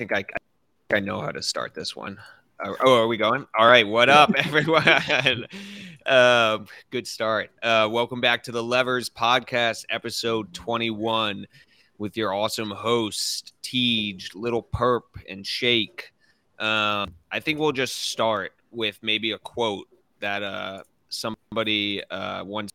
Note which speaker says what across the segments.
Speaker 1: think I, I know how to start this one. Uh, oh, are we going? All right. What up, everyone? uh, good start. Uh, welcome back to the Levers Podcast, episode 21, with your awesome host, Tej, Little Perp, and Shake. Um, I think we'll just start with maybe a quote that uh, somebody uh, once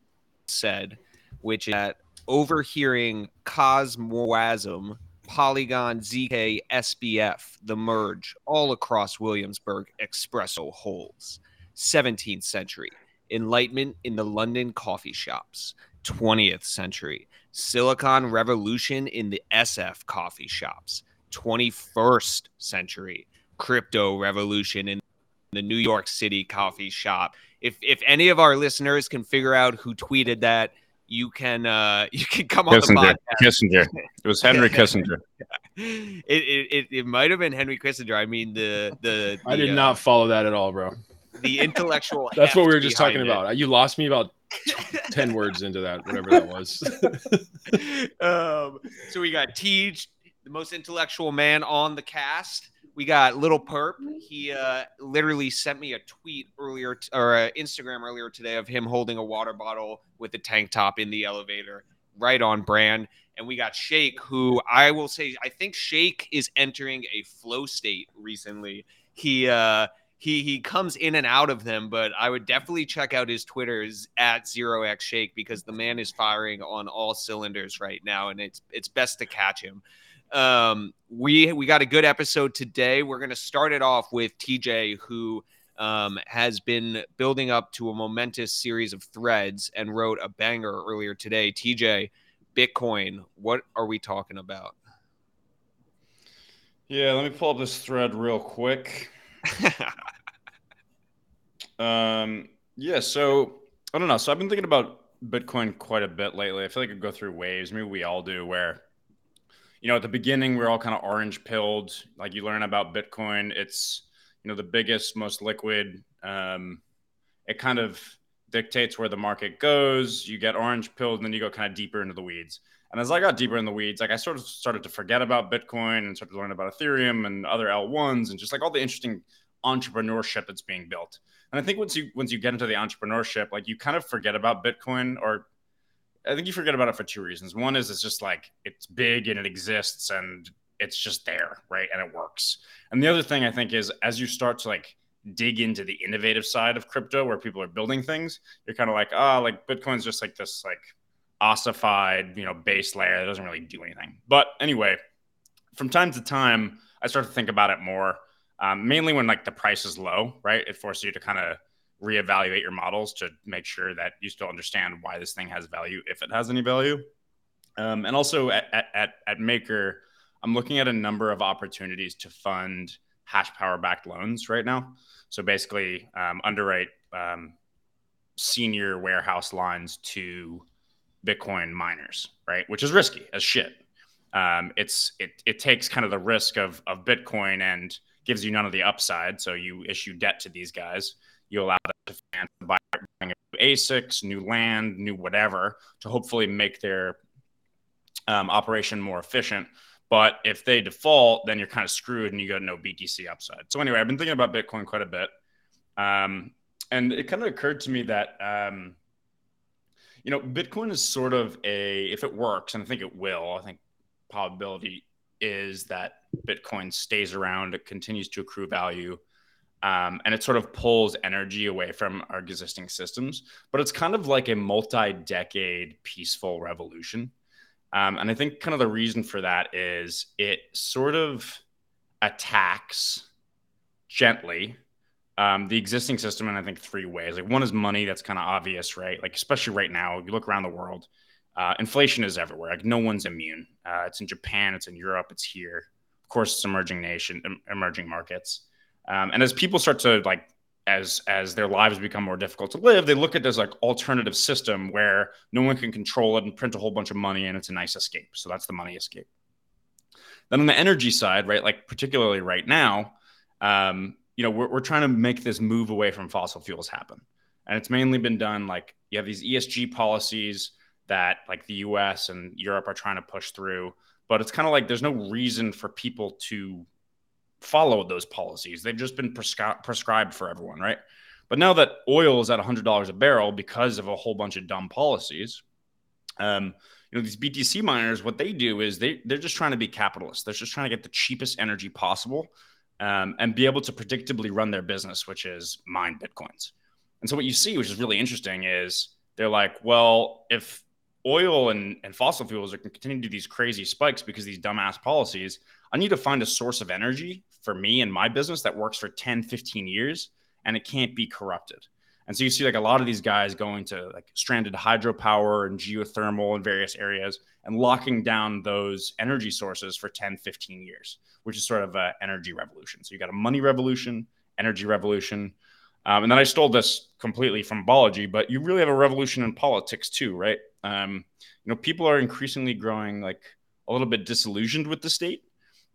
Speaker 1: said, which is that overhearing cosmoism Polygon, ZK, SBF, The Merge, all across Williamsburg espresso holes. 17th century. Enlightenment in the London coffee shops. 20th century. Silicon Revolution in the SF coffee shops. 21st century. Crypto revolution in the New York City coffee shop. If if any of our listeners can figure out who tweeted that, you can uh you can come Kissinger, on the podcast.
Speaker 2: Kissinger. It was Henry Kissinger.
Speaker 1: it, it it, it might have been Henry Kissinger. I mean the the, the
Speaker 3: I did uh, not follow that at all, bro.
Speaker 1: The intellectual
Speaker 3: That's what we were just talking it. about. You lost me about 10 words into that, whatever that was.
Speaker 1: um so we got Tej, the most intellectual man on the cast we got little perp. He uh, literally sent me a tweet earlier t- or uh, instagram earlier today of him holding a water bottle with a tank top in the elevator. Right on brand. And we got shake who i will say i think shake is entering a flow state recently. He uh he he comes in and out of them but i would definitely check out his twitters at zero x shake because the man is firing on all cylinders right now and it's it's best to catch him um, we we got a good episode today. We're going to start it off with TJ, who um, has been building up to a momentous series of threads and wrote a banger earlier today. TJ, Bitcoin, what are we talking about?
Speaker 2: Yeah, let me pull up this thread real quick. um, yeah, so I don't know. So I've been thinking about Bitcoin quite a bit lately. I feel like I go through waves. Maybe we all do, where you know, at the beginning, we're all kind of orange pilled. Like you learn about Bitcoin, it's, you know, the biggest, most liquid. Um, it kind of dictates where the market goes. You get orange pilled, and then you go kind of deeper into the weeds. And as I got deeper in the weeds, like I sort of started to forget about Bitcoin and started to learn about Ethereum and other L1s and just like all the interesting entrepreneurship that's being built. And I think once you once you get into the entrepreneurship, like you kind of forget about Bitcoin or I think you forget about it for two reasons. One is it's just like it's big and it exists and it's just there, right? And it works. And the other thing I think is as you start to like dig into the innovative side of crypto where people are building things, you're kind of like, oh, like Bitcoin's just like this like ossified, you know, base layer that doesn't really do anything. But anyway, from time to time, I start to think about it more. Um, mainly when like the price is low, right? It forces you to kind of reevaluate your models to make sure that you still understand why this thing has value, if it has any value. Um, and also at, at, at Maker, I'm looking at a number of opportunities to fund hash power backed loans right now. So basically, um, underwrite um, senior warehouse lines to Bitcoin miners, right? Which is risky as shit. Um, it's it it takes kind of the risk of of Bitcoin and gives you none of the upside. So you issue debt to these guys you allow them to finance buy new ASICs, new land, new whatever to hopefully make their um, operation more efficient. But if they default, then you're kind of screwed and you got no BTC upside. So anyway, I've been thinking about Bitcoin quite a bit, um, and it kind of occurred to me that um, you know Bitcoin is sort of a if it works, and I think it will. I think probability is that Bitcoin stays around, it continues to accrue value um, and it sort of pulls energy away from our existing systems. But it's kind of like a multi-decade peaceful revolution, um, and I think kind of the reason for that is it sort of attacks gently um, the existing system in I think three ways. Like one is money, that's kind of obvious, right? Like especially right now, you look around the world, uh, inflation is everywhere. Like no one's immune. Uh, it's in Japan, it's in Europe, it's here. Of course, it's emerging nation, emerging markets. Um, and as people start to like, as as their lives become more difficult to live, they look at this like alternative system where no one can control it and print a whole bunch of money, and it's a nice escape. So that's the money escape. Then on the energy side, right, like particularly right now, um, you know, we're, we're trying to make this move away from fossil fuels happen, and it's mainly been done like you have these ESG policies that like the U.S. and Europe are trying to push through, but it's kind of like there's no reason for people to followed those policies. They've just been prescri- prescribed for everyone, right? But now that oil is at $100 a barrel because of a whole bunch of dumb policies, um, you know these BTC miners, what they do is they they're just trying to be capitalists. They're just trying to get the cheapest energy possible um, and be able to predictably run their business, which is mine bitcoins. And so what you see, which is really interesting, is they're like, well, if oil and, and fossil fuels are continuing to do these crazy spikes because these dumbass policies, I need to find a source of energy for me and my business that works for 10, 15 years and it can't be corrupted. And so you see like a lot of these guys going to like stranded hydropower and geothermal in various areas and locking down those energy sources for 10, 15 years, which is sort of an energy revolution. So you got a money revolution, energy revolution. Um, and then I stole this completely from Balaji, but you really have a revolution in politics too, right? Um, you know, people are increasingly growing like a little bit disillusioned with the state,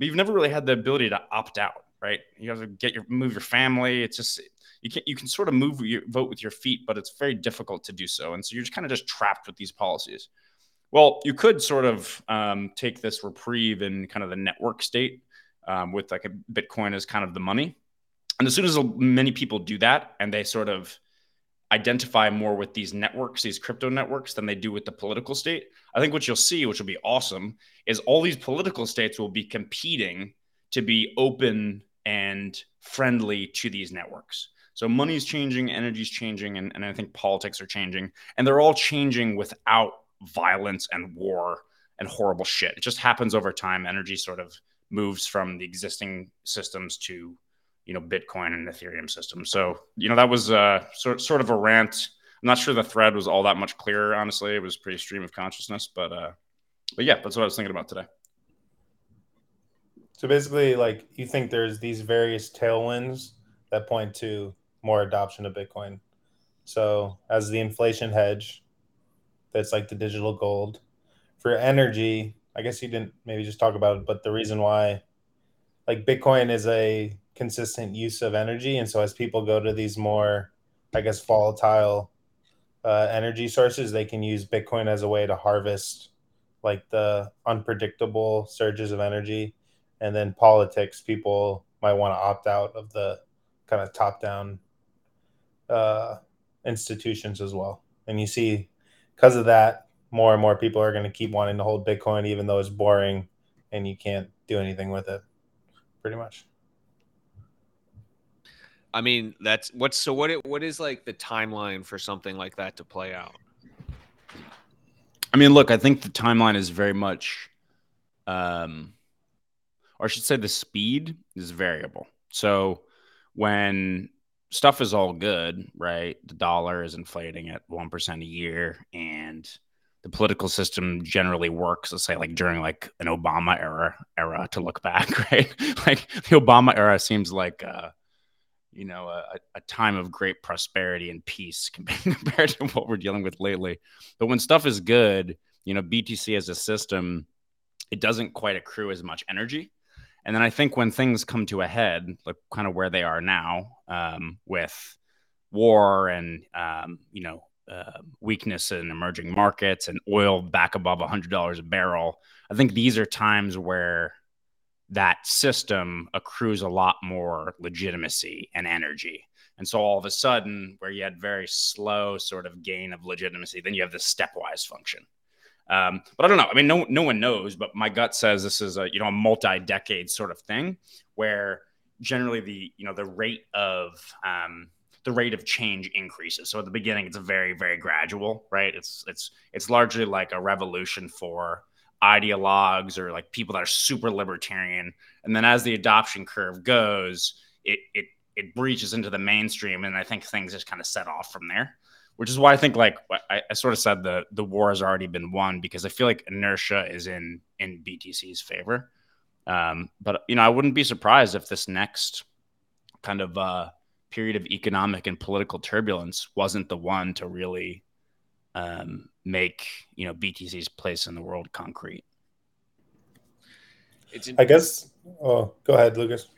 Speaker 2: but you've never really had the ability to opt out, right? You have to get your move your family. It's just you can you can sort of move your vote with your feet, but it's very difficult to do so, and so you're just kind of just trapped with these policies. Well, you could sort of um, take this reprieve in kind of the network state um, with like a Bitcoin as kind of the money, and as soon as many people do that, and they sort of identify more with these networks, these crypto networks, than they do with the political state. I think what you'll see, which will be awesome, is all these political states will be competing to be open and friendly to these networks. So money's changing, energy's changing, and, and I think politics are changing. And they're all changing without violence and war and horrible shit. It just happens over time. Energy sort of moves from the existing systems to, you know, Bitcoin and Ethereum systems. So, you know, that was uh, sort, sort of a rant. I'm not sure the thread was all that much clearer, honestly. It was pretty stream of consciousness, but uh, but yeah, that's what I was thinking about today.
Speaker 4: So basically, like you think there's these various tailwinds that point to more adoption of Bitcoin. So as the inflation hedge, that's like the digital gold. For energy, I guess you didn't maybe just talk about it, but the reason why like Bitcoin is a consistent use of energy. And so as people go to these more, I guess, volatile uh, energy sources, they can use Bitcoin as a way to harvest like the unpredictable surges of energy. And then politics, people might want to opt out of the kind of top down uh, institutions as well. And you see, because of that, more and more people are going to keep wanting to hold Bitcoin, even though it's boring and you can't do anything with it, pretty much.
Speaker 1: I mean, that's what's so what it what is like the timeline for something like that to play out?
Speaker 2: I mean, look, I think the timeline is very much, um, or I should say, the speed is variable. So when stuff is all good, right? The dollar is inflating at 1% a year and the political system generally works, let's say like during like an Obama era era to look back, right? like the Obama era seems like uh, you know, a, a time of great prosperity and peace compared to what we're dealing with lately. But when stuff is good, you know, BTC as a system, it doesn't quite accrue as much energy. And then I think when things come to a head, like kind of where they are now, um, with war and um, you know uh, weakness in emerging markets and oil back above $100 a barrel, I think these are times where that system accrues a lot more legitimacy and energy. And so all of a sudden, where you had very slow sort of gain of legitimacy, then you have this stepwise function. Um, but I don't know. I mean, no, no one knows. But my gut says this is a you know a multi-decade sort of thing where generally the you know the rate of um, the rate of change increases. So at the beginning, it's very very gradual, right? It's it's it's largely like a revolution for ideologues or like people that are super libertarian, and then as the adoption curve goes, it it it breaches into the mainstream, and I think things just kind of set off from there which is why I think like I, I, sort of said the the war has already been won because I feel like inertia is in in BTC's favor. Um, but you know, I wouldn't be surprised if this next kind of uh, period of economic and political turbulence wasn't the one to really um, make you know BTC's place in the world concrete.
Speaker 4: It's in- I guess. Oh, go ahead, Lucas.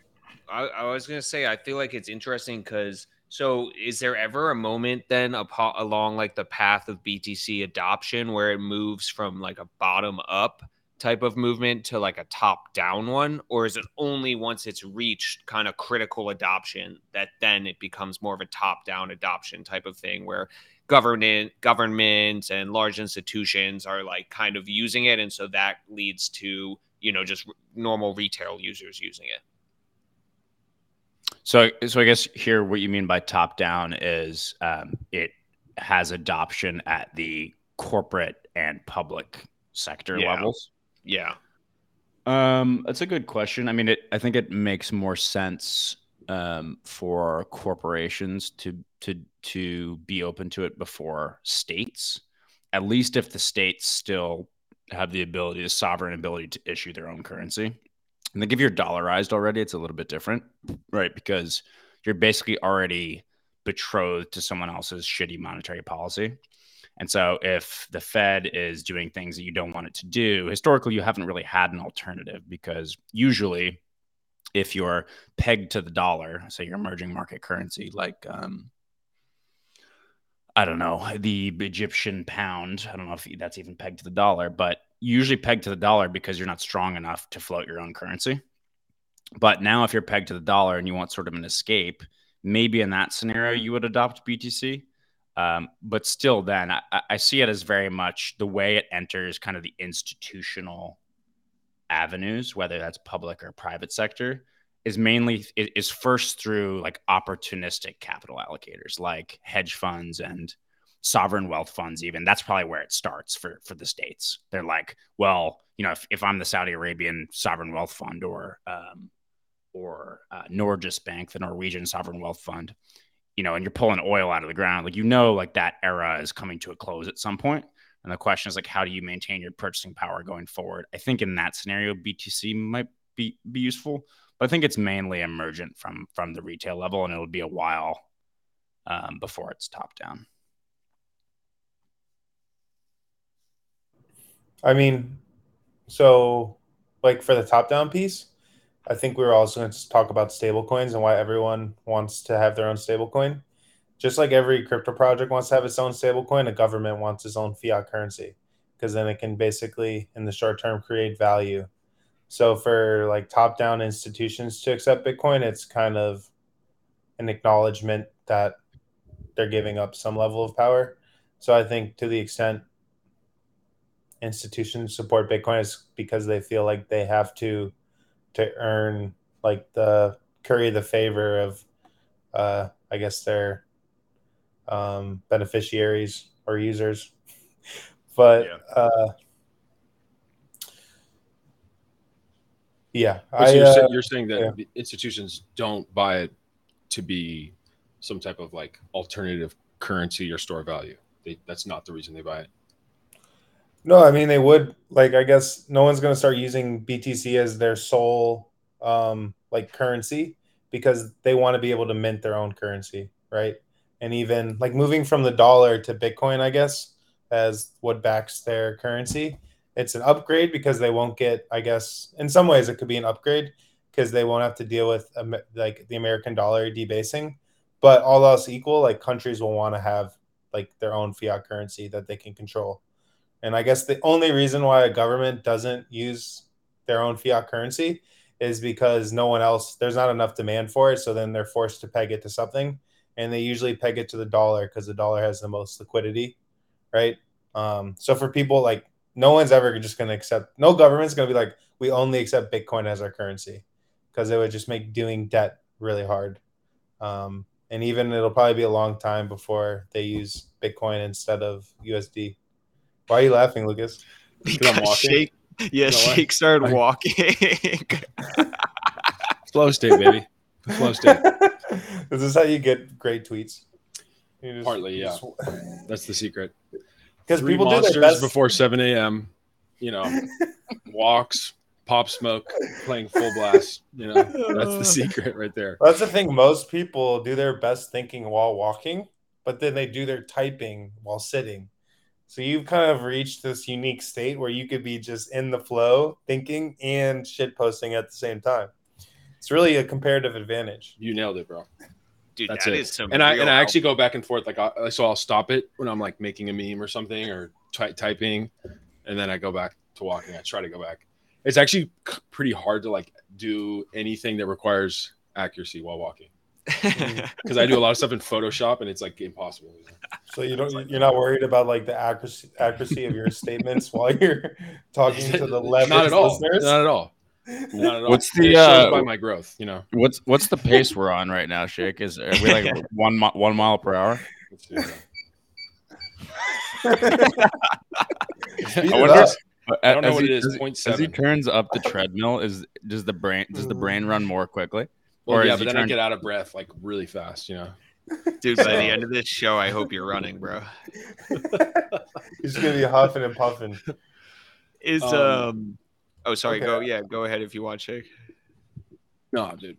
Speaker 1: I, I was gonna say I feel like it's interesting because so, is there ever a moment then along like the path of BTC adoption where it moves from like a bottom up type of movement to like a top down one or is it only once it's reached kind of critical adoption that then it becomes more of a top down adoption type of thing where government governments and large institutions are like kind of using it and so that leads to you know just normal retail users using it
Speaker 2: So, so I guess here what you mean by top down is um, it has adoption at the corporate and public sector
Speaker 1: Yeah.
Speaker 2: levels.
Speaker 1: yeah
Speaker 2: Um, that's a good question. I mean, it. I think it makes more sense um, for corporations to to to be open to it before states, at least if the states still have the ability, the sovereign ability to issue their own currency. And think if you're dollarized already, it's a little bit different, right? Because you're basically already betrothed to someone else's shitty monetary policy. And so, if the Fed is doing things that you don't want it to do, historically, you haven't really had an alternative because usually, if you're pegged to the dollar, say your emerging market currency, like, um, I don't know, the Egyptian pound, I don't know if that's even pegged to the dollar, but usually pegged to the dollar because you're not strong enough to float your own currency. But now, if you're pegged to the dollar and you want sort of an escape, maybe in that scenario, you would adopt BTC. Um, but still, then I, I see it as very much the way it enters kind of the institutional avenues, whether that's public or private sector, is mainly is first through like opportunistic capital allocators like hedge funds and sovereign wealth funds even that's probably where it starts for for the states they're like well you know if, if i'm the saudi arabian sovereign wealth fund or um, or uh, norges bank the norwegian sovereign wealth fund you know, and you're pulling oil out of the ground, like you know, like that era is coming to a close at some point. And the question is like, how do you maintain your purchasing power going forward? I think in that scenario, BTC might be be useful, but I think it's mainly emergent from from the retail level, and it'll be a while um, before it's top down.
Speaker 4: I mean, so like for the top down piece, I think we are also going to talk about stablecoins and why everyone wants to have their own stablecoin. Just like every crypto project wants to have its own stablecoin, a government wants its own fiat currency because then it can basically, in the short term, create value. So for like top down institutions to accept Bitcoin, it's kind of an acknowledgement that they're giving up some level of power. So I think to the extent institutions support Bitcoin is because they feel like they have to to earn like the curry the favor of uh I guess their um beneficiaries or users. But
Speaker 2: Yeah.
Speaker 4: uh yeah,
Speaker 3: But
Speaker 4: I,
Speaker 3: so you're,
Speaker 4: uh,
Speaker 3: you're saying that
Speaker 4: yeah.
Speaker 3: institutions don't buy it to be some type of like alternative currency or store value. They, that's not the reason they buy it.
Speaker 4: No, I mean they would like I guess no one's going to start using BTC as their sole um like currency because they want to be able to mint their own currency, right? And even like moving from the dollar to Bitcoin, I guess, as what backs their currency, it's an upgrade because they won't get I guess in some ways it could be an upgrade because they won't have to deal with like the American dollar debasing, but all else equal, like countries will want to have like their own fiat currency that they can control. And I guess the only reason why a government doesn't use their own fiat currency is because no one else, there's not enough demand for it. So then they're forced to peg it to something. And they usually peg it to the dollar because the dollar has the most liquidity, right? Um, so for people like, no one's ever just going to accept, no government's going to be like, we only accept Bitcoin as our currency because it would just make doing debt really hard. Um, and even it'll probably be a long time before they use Bitcoin instead of USD. Why are you laughing, Lucas?
Speaker 3: Because I'm walking.
Speaker 1: Shake, yeah,
Speaker 3: know what?
Speaker 1: Shake started
Speaker 3: I-
Speaker 1: walking.
Speaker 3: Flow state, baby. The flow state.
Speaker 4: This is this how you get great tweets? Just-
Speaker 3: Partly, yeah.
Speaker 4: just-
Speaker 3: That's the secret.
Speaker 4: Because people do their best
Speaker 3: before 7 a.m. You know, walks, pop smoke, playing full blast. You know, that's the secret right there.
Speaker 4: That's the thing. Most people do their best thinking while walking, but then they do their typing while sitting. So you've kind of reached this unique state where you could be just in the flow, thinking and shit posting at the same time. It's really a comparative advantage.
Speaker 3: You nailed it, bro.
Speaker 1: Dude,
Speaker 3: That's
Speaker 1: that
Speaker 3: it.
Speaker 1: is some.
Speaker 3: and I
Speaker 1: real
Speaker 3: and I actually go back and forth. Like, I, so I'll stop it when I'm like making a meme or something or ty- typing, and then I go back to walking. I try to go back. It's actually c- pretty hard to like do anything that requires accuracy while walking because I do a lot of stuff in Photoshop and it's like impossible.
Speaker 4: So you don't you're not worried about like the accuracy accuracy of your statements while you're talking to the left
Speaker 3: Not at all.
Speaker 4: listeners?
Speaker 3: Not at all. Not at all.
Speaker 2: What's the, uh,
Speaker 3: by my growth? You know.
Speaker 2: What's what's the pace we're on right now, Shake? Is are we like one mi- one mile per hour?
Speaker 3: Let's
Speaker 2: I wonder-
Speaker 4: up.
Speaker 3: I don't know what
Speaker 2: he-
Speaker 3: it is.
Speaker 2: as he-
Speaker 3: Point
Speaker 2: As he turns up the treadmill, is does the brain does the brain run more quickly?
Speaker 3: Well,
Speaker 2: or
Speaker 3: yeah, but
Speaker 2: he
Speaker 3: then I get out of breath like really fast. You know.
Speaker 1: Dude, by the end of this show, I hope you're running, bro.
Speaker 4: He's gonna be huffing and puffing.
Speaker 1: Is
Speaker 3: Um,
Speaker 1: um, oh sorry,
Speaker 4: okay.
Speaker 1: go yeah, go ahead if you want, Shake.
Speaker 3: No, dude.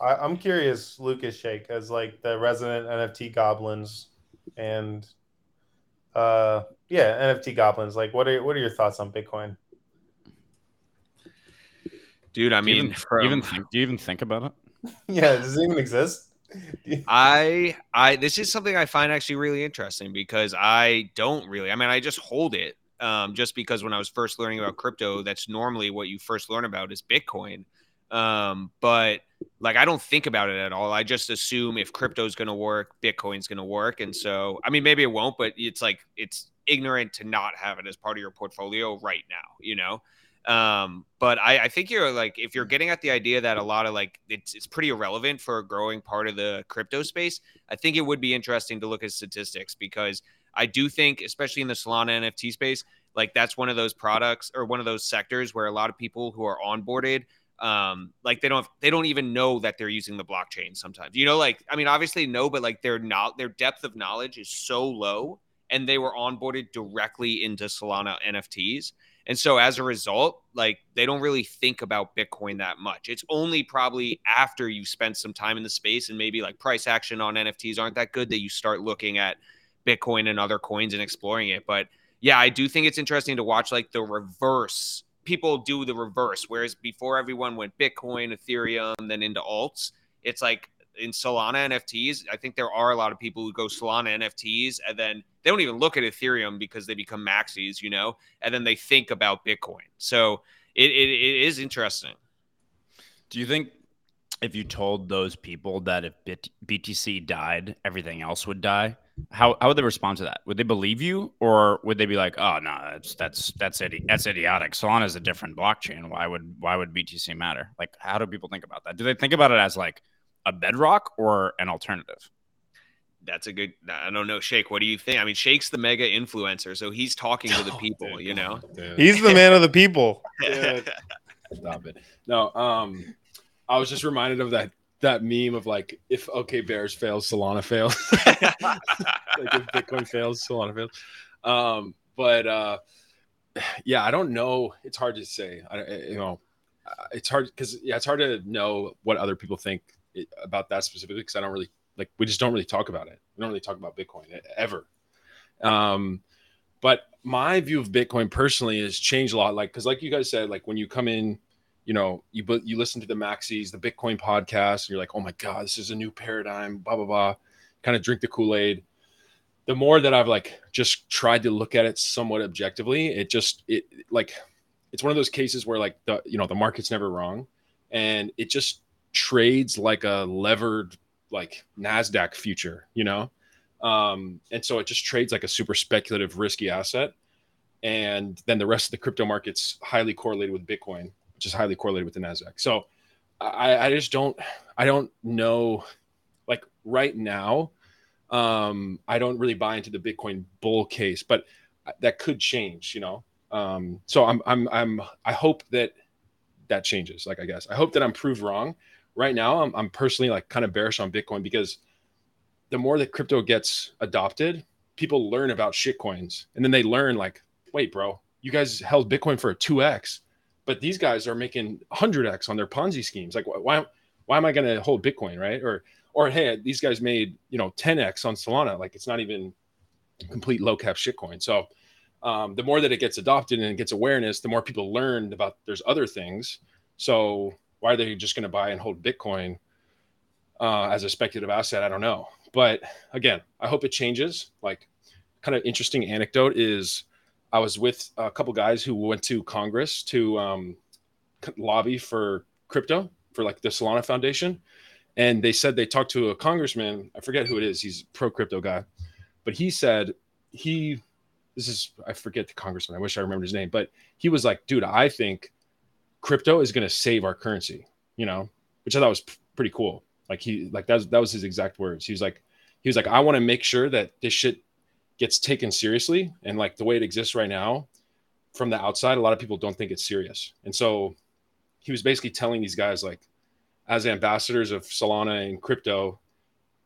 Speaker 4: I, I'm curious, Lucas Shake, as like the resident NFT goblins, and uh, yeah, NFT goblins. Like, what are what are your thoughts on Bitcoin?
Speaker 1: Dude, I
Speaker 2: Do you
Speaker 1: mean,
Speaker 2: even,
Speaker 1: from,
Speaker 2: even think, do you even think about it?
Speaker 4: Yeah, does it even exist?
Speaker 1: I I this is something I find actually really interesting because I don't really. I mean, I just hold it um, just because when I was first learning about crypto, that's normally what you first learn about is Bitcoin. Um, but like I don't think about it at all. I just assume if crypto's going to work, Bitcoin's going to work, and so I mean maybe it won't, but it's like it's ignorant to not have it as part of your portfolio right now. You know. Um, but I, I think you're like if you're getting at the idea that a lot of like it's it's pretty irrelevant for a growing part of the crypto space. I think it would be interesting to look at statistics because I do think, especially in the Solana NFT space, like that's one of those products or one of those sectors where a lot of people who are onboarded, um, like they don't they don't even know that they're using the blockchain sometimes. You know, like I mean, obviously no, but like their not their depth of knowledge is so low, and they were onboarded directly into Solana NFTs. And so as a result, like they don't really think about Bitcoin that much. It's only probably after you spent some time in the space and maybe like price action on NFTs aren't that good that you start looking at Bitcoin and other coins and exploring it. But yeah, I do think it's interesting to watch like the reverse. People do the reverse, whereas before everyone went Bitcoin, Ethereum, then into alts. It's like in Solana NFTs, I think there are a lot of people who go Solana NFTs and then they don't even look at Ethereum because they become maxis, you know, and then they think about Bitcoin. So it, it, it is interesting.
Speaker 2: Do you think if you told those people that if BTC died, everything else would die? How, how would they respond to that? Would they believe you, or would they be like, "Oh no, that's that's that's idi- that's idiotic. Solana is a different blockchain. Why would why would BTC matter?" Like, how do people think about that? Do they think about it as like a bedrock or an alternative?
Speaker 1: That's a good. I don't know, Shake. What do you think? I mean, Shake's the mega influencer, so he's talking to the people.
Speaker 3: Dude,
Speaker 1: you know.
Speaker 3: on, dude.
Speaker 4: He's the man of the people.
Speaker 3: Stop it. No, um, I was just reminded of that that meme of like if Okay Bears fails, Solana fails. like if Bitcoin fails, Solana fails. Um, but uh, yeah, I don't know. It's hard to say. I, you know, it's hard because yeah, it's hard to know what other people think about that specifically because I don't really like. We just don't really talk about it. We don't really talk about Bitcoin ever. Um, but my view of Bitcoin personally has changed a lot. Like, because like you guys said, like when you come in, you know, you bu- you listen to the Maxis, the Bitcoin podcast, and you're like, oh my god, this is a new paradigm. Blah blah blah. Kind of drink the Kool Aid. The more that I've like just tried to look at it somewhat objectively, it just it like it's one of those cases where like the you know the market's never wrong, and it just trades like a levered like Nasdaq future, you know. Um, and so it just trades like a super speculative, risky asset. And then the rest of the crypto market's highly correlated with Bitcoin, which is highly correlated with the Nasdaq. So I, I just don't, I don't know, like right now, um, I don't really buy into the Bitcoin bull case, but that could change, you know. Um, so I'm, I'm, I'm, I hope that that changes. Like I guess I hope that I'm proved wrong. Right now, I'm, I'm personally like kind of bearish on Bitcoin because the more that crypto gets adopted, people learn about shitcoins, and then they learn like, wait, bro, you guys held Bitcoin for a two x, but these guys are making hundred x on their Ponzi schemes. Like, why, why am I going to hold Bitcoin, right? Or, or hey, these guys made you know ten x on Solana. Like, it's not even complete low cap shitcoin. So, um, the more that it gets adopted and it gets awareness, the more people learn about there's other things. So, why are they just going to buy and hold Bitcoin uh, as a speculative asset? I don't know. But again, I hope it changes. Like, kind of interesting anecdote is I was with a couple guys who went to Congress to um, lobby for crypto for like the Solana Foundation, and they said they talked to a congressman. I forget who it is. He's pro crypto guy, but he said he. This is I forget the congressman. I wish I remembered his name, but he was like, "Dude, I think crypto is going to save our currency." You know, which I thought was p- pretty cool. Like he like that was, that was his exact words. He was like, he was like, I want to make sure that this shit gets taken seriously, and like the way it exists right now, from the outside, a lot of people don't think it's serious, and so he was basically telling these guys like as ambassadors of Solana and crypto,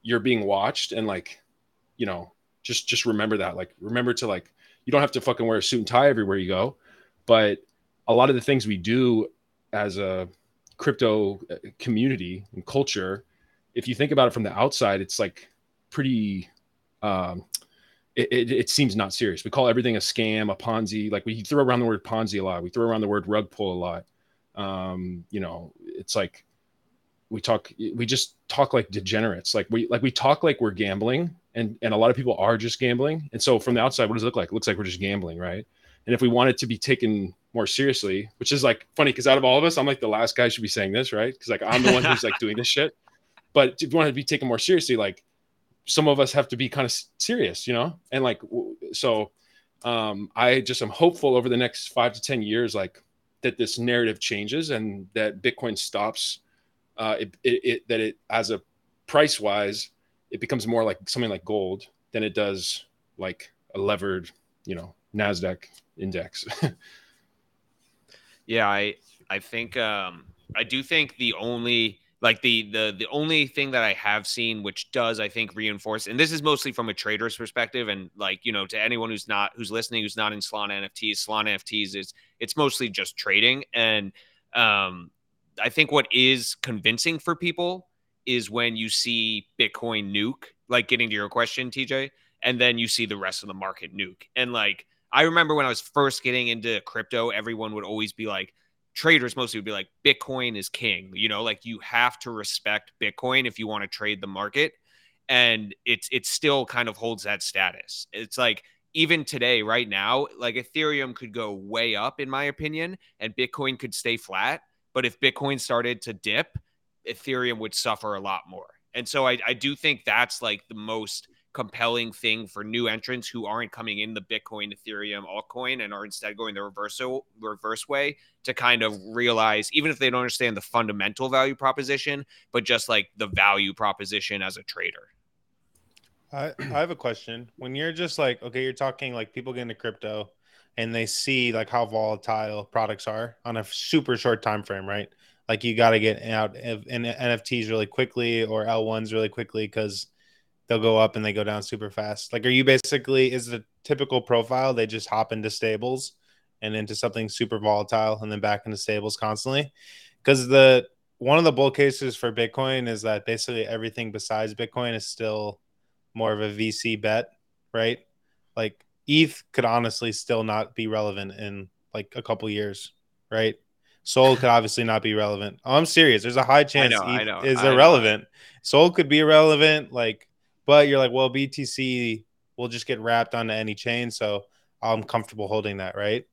Speaker 3: you're being watched and like, you know, just just remember that. Like remember to like you don't have to fucking wear a suit and tie everywhere you go, but a lot of the things we do as a crypto uh, community and culture, if you think about it from the outside, it's like pretty um it, it, it, seems not serious. We call everything a scam, a Ponzi. Like we throw around the word Ponzi a lot. We throw around the word rug pull a lot. Um, you know, it's like we talk we just talk like degenerates like we like we talk like we're gambling and and a lot of people are just gambling and so from the outside what does it look like it looks like we're just gambling right and if we want it to be taken more seriously which is like funny because out of all of us i'm like the last guy should be saying this right because like i'm the one who's like doing this shit but if you want to be taken more seriously like some of us have to be kind of serious you know and like so um i just am hopeful over the next five to ten years like that this narrative changes and that bitcoin stops uh, it, it, it, that it as a price wise, it becomes more like something like gold than it does like a levered, you know, Nasdaq index.
Speaker 1: yeah, I I think um, I do think the only like the the the only thing that I have seen which does I think reinforce and this is mostly from a trader's perspective and like you know to anyone who's not who's listening who's not in Solana NFTs Solana NFTs is it's mostly just trading and um I think what is convincing for people is when you see Bitcoin nuke, like getting to your question, TJ, and then you see the rest of the market nuke. And like, I remember when I was first getting into crypto, everyone would always be like, traders mostly would be like, Bitcoin is king. You know, like you have to respect Bitcoin if you want to trade the market. And it's it still kind of holds that status. It's like even today, right now, like Ethereum could go way up, in my opinion, and Bitcoin could stay flat but if Bitcoin started to dip, Ethereum would suffer a lot more. And so I, I do think that's like the most compelling thing for new entrants who aren't coming in the Bitcoin, Ethereum, altcoin, and are instead going the reverse reverse way to kind of realize, even if they don't understand the fundamental value proposition, but just like the value proposition as a trader.
Speaker 4: I, I have a question. When you're just like, okay, you're talking like people get into crypto, and they see like how volatile products are on a super short time frame, right? Like you got to get out of NFTs really quickly or L1s really quickly because they'll go up and they go down super fast. Like, are you basically is the typical profile they just hop into stables and into something super volatile and then back into stables constantly? Because the one of the bull cases for Bitcoin is that basically everything besides Bitcoin is still more of a VC bet, right? Like ETH could honestly still not be relevant in like a couple years, right? Sol could obviously not be relevant. Oh, I'm serious. There's a high chance know, ETH know, is I irrelevant. Know. Sol could be irrelevant, like, but you're like, well, BTC will just get wrapped onto any chain, so I'm comfortable holding that, right?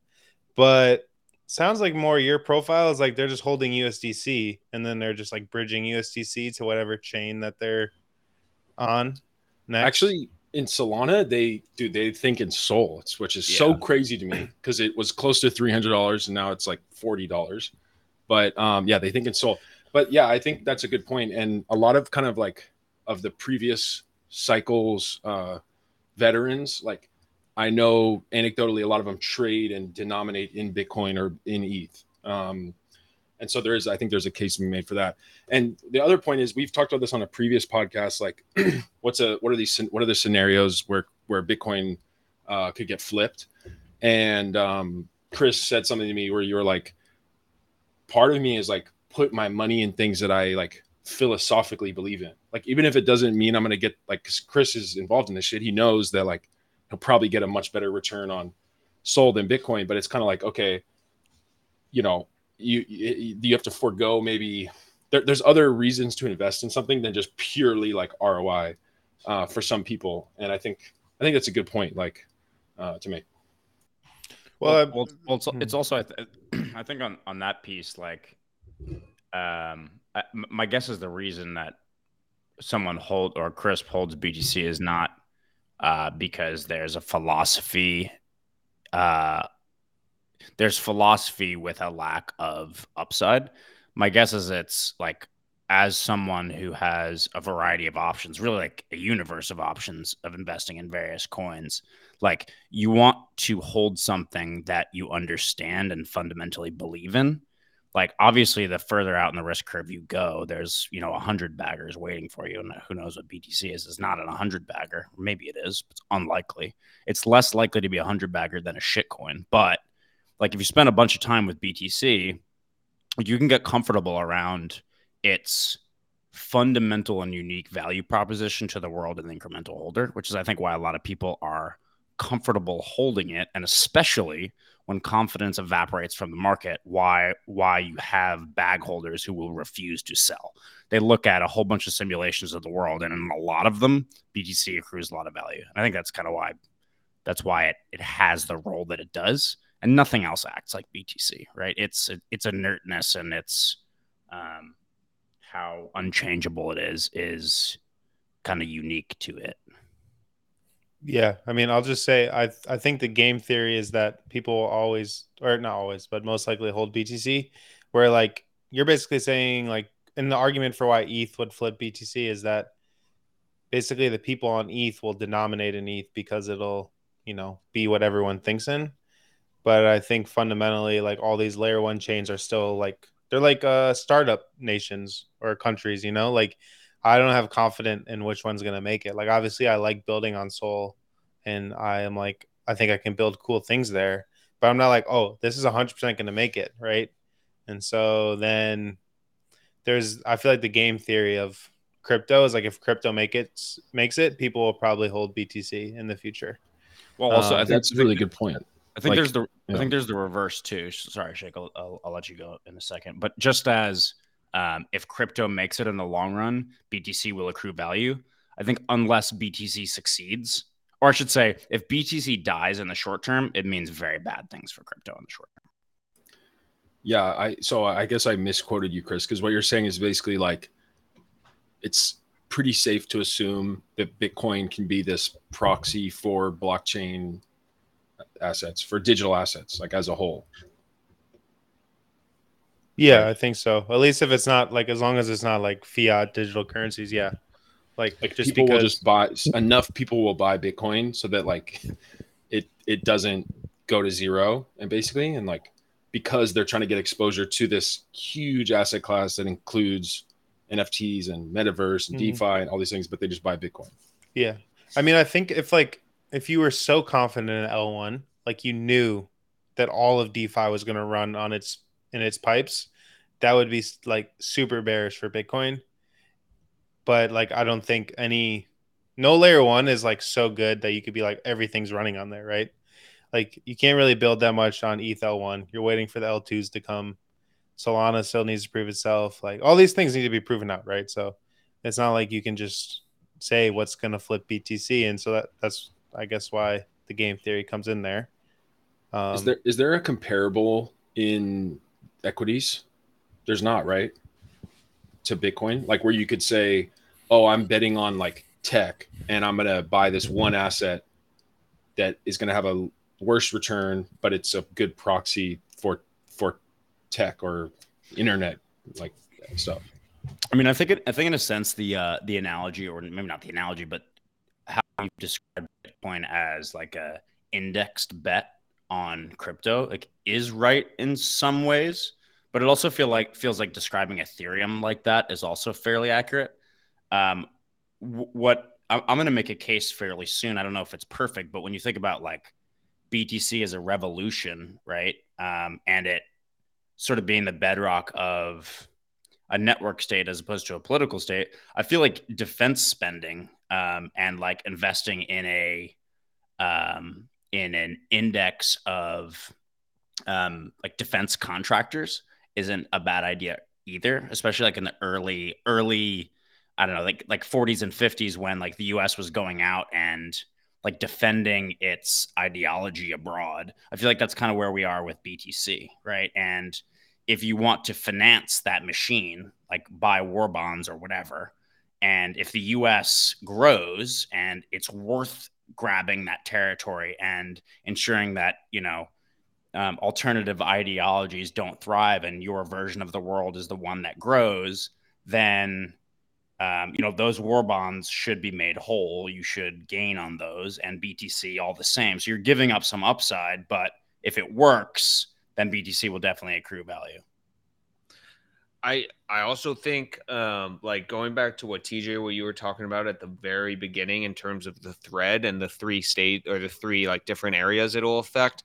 Speaker 4: But sounds like more your profile is like they're just holding USDC and then they're just like bridging USDC to whatever chain that they're on.
Speaker 3: Next. Actually, in Solana, they do they think in Sol, which is yeah. so crazy to me because it was close to three hundred dollars and now it's like forty dollars. But um, yeah, they think in Sol. But yeah, I think that's a good point. And a lot of kind of like of the previous cycles, uh, veterans, like I know anecdotally, a lot of them trade and denominate in Bitcoin or in ETH. Um, and so there is, I think there's a case to be made for that. And the other point is we've talked about this on a previous podcast. Like, what's a what are these what are the scenarios where where Bitcoin uh, could get flipped? And um, Chris said something to me where you were like, part of me is like put my money in things that I like philosophically believe in. Like, even if it doesn't mean I'm gonna get like Chris is involved in this shit, he knows that like he'll probably get a much better return on Sol than Bitcoin. But it's kind of like okay, you know you you have to forego maybe there, there's other reasons to invest in something than just purely like ROI uh, for some people, and I think I think that's a good point like uh, to make. Well,
Speaker 2: well, well, well, it's,
Speaker 3: hmm.
Speaker 2: it's also I, th- I think on on that piece like um I, m- my guess is the reason that someone hold or Chris holds btc is not uh because there's a philosophy uh there's philosophy with a lack of upside. My guess is it's like as someone who has a variety of options really like a universe of options of investing in various coins like you want to hold something that you understand and fundamentally believe in like obviously the further out in the risk curve you go there's you know a hundred baggers waiting for you and who knows what btc is. It's not an 100 bagger. Maybe it is but it's unlikely. It's less likely to be a 100 bagger than a shitcoin but like if you spend a bunch of time with btc you can get comfortable around its fundamental and unique value proposition to the world and the incremental holder which is i think why a lot of people are comfortable holding it and especially when confidence evaporates from the market why why you have bag holders who will refuse to sell. They look at a whole bunch of simulations of the world and in a lot of them btc accrues a lot of value. And i think that's kind of why that's why it, it has the role that it does and nothing else acts like btc right? It's it's inertness and it's um, how unchangeable it is is kind of unique to it
Speaker 4: Yeah, I mean, I'll just say I I think the game theory is that people will always, or not always, but most likely hold BTC, where like you're basically saying like, and the argument for why ETH would flip BTC is that basically the people on ETH will denominate in ETH because it'll you know be what everyone thinks in. But I think fundamentally, like all these layer one chains are still like they're like uh startup nations or countries, you know, like I don't have confidence in which one's gonna make it. Like obviously, I like building on Sol, and I am like I think I can build cool things there. But I'm not like, oh, this is 100 percent gonna make it, right? And so then there's I feel like the game theory of crypto is like if crypto make it makes it, people will probably hold BTC in the future.
Speaker 2: well also
Speaker 4: Um,
Speaker 2: i think
Speaker 3: that's a really good point.
Speaker 2: I think
Speaker 3: Like,
Speaker 2: there's the
Speaker 3: yeah.
Speaker 2: I think there's the reverse too. Sorry, Shake. I'll, I'll, I'll let you go in a second. But just as um, if crypto makes it in the long run, BTC will accrue value. I think unless BTC succeeds, or I should say, if BTC dies in the short term, it means very bad things for crypto in the short term.
Speaker 3: Yeah, I so I guess I misquoted you, Chris, because what you're saying is basically like it's pretty safe to assume that Bitcoin can be this proxy for blockchain assets, for digital assets, like as a whole.
Speaker 4: Yeah, I think so. At least if it's not like as long as it's not like fiat digital currencies, yeah. Like,
Speaker 3: Like
Speaker 4: just
Speaker 3: people
Speaker 4: because
Speaker 3: will just buy enough people will buy Bitcoin so that like it it doesn't go to zero and basically and like because they're trying to get exposure to this huge asset class that includes NFTs and metaverse and
Speaker 4: Mhm.
Speaker 3: DeFi and all these things, but they just buy Bitcoin.
Speaker 4: Yeah. I mean, I think if like if you were so confident in L1, like you knew that all of DeFi was going to run on its in its pipes, that would be like super bearish for Bitcoin. But like I don't think any no layer 1 is like so good that you could be like everything's running on there, right? Like you can't really build that much on ETH L1. You're waiting for the L2s to come. Solana still needs to prove itself. Like all these things need to be proven out, right? So it's not like you can just say what's going to flip BTC, and so that that's I guess why the game theory comes in there. Um,
Speaker 3: is there is there a comparable in equities? There's not, right? To Bitcoin, like where you could say, "Oh, I'm betting on like tech, and I'm gonna buy this one asset that is gonna have a worse return, but it's a good proxy for for tech or internet like stuff."
Speaker 2: I mean, I think it, I think in a sense the uh, the analogy, or maybe not the analogy, but how you describe Bitcoin as like a indexed bet on crypto, like is right in some ways, but it also feel like feels like describing Ethereum like that is also fairly accurate. Um, what I'm, going to make a case fairly soon. I don't know if it's perfect, but when you think about like BTC as a revolution, right, um, and it sort of being the bedrock of a network state as opposed to a political state, I feel like defense spending um, and like investing in a um, in an index of um, like defense contractors isn't a bad idea either, especially like in the early early I don't know like like 40s and 50s when like the U.S. was going out and like defending its ideology abroad. I feel like that's kind of where we are with BTC, right? And if you want to finance that machine, like buy war bonds or whatever, and if the US grows and it's worth grabbing that territory and ensuring that, you know, um, alternative ideologies don't thrive and your version of the world is the one that grows, then um, you know those war bonds should be made whole. You should gain on those, and BTC all the same. So you're giving up some upside, but if it works, then BTC will definitely accrue value.
Speaker 1: I I also think um, like going back to what TJ what you were talking about at the very beginning in terms of the thread and the three state or the three like different areas it'll affect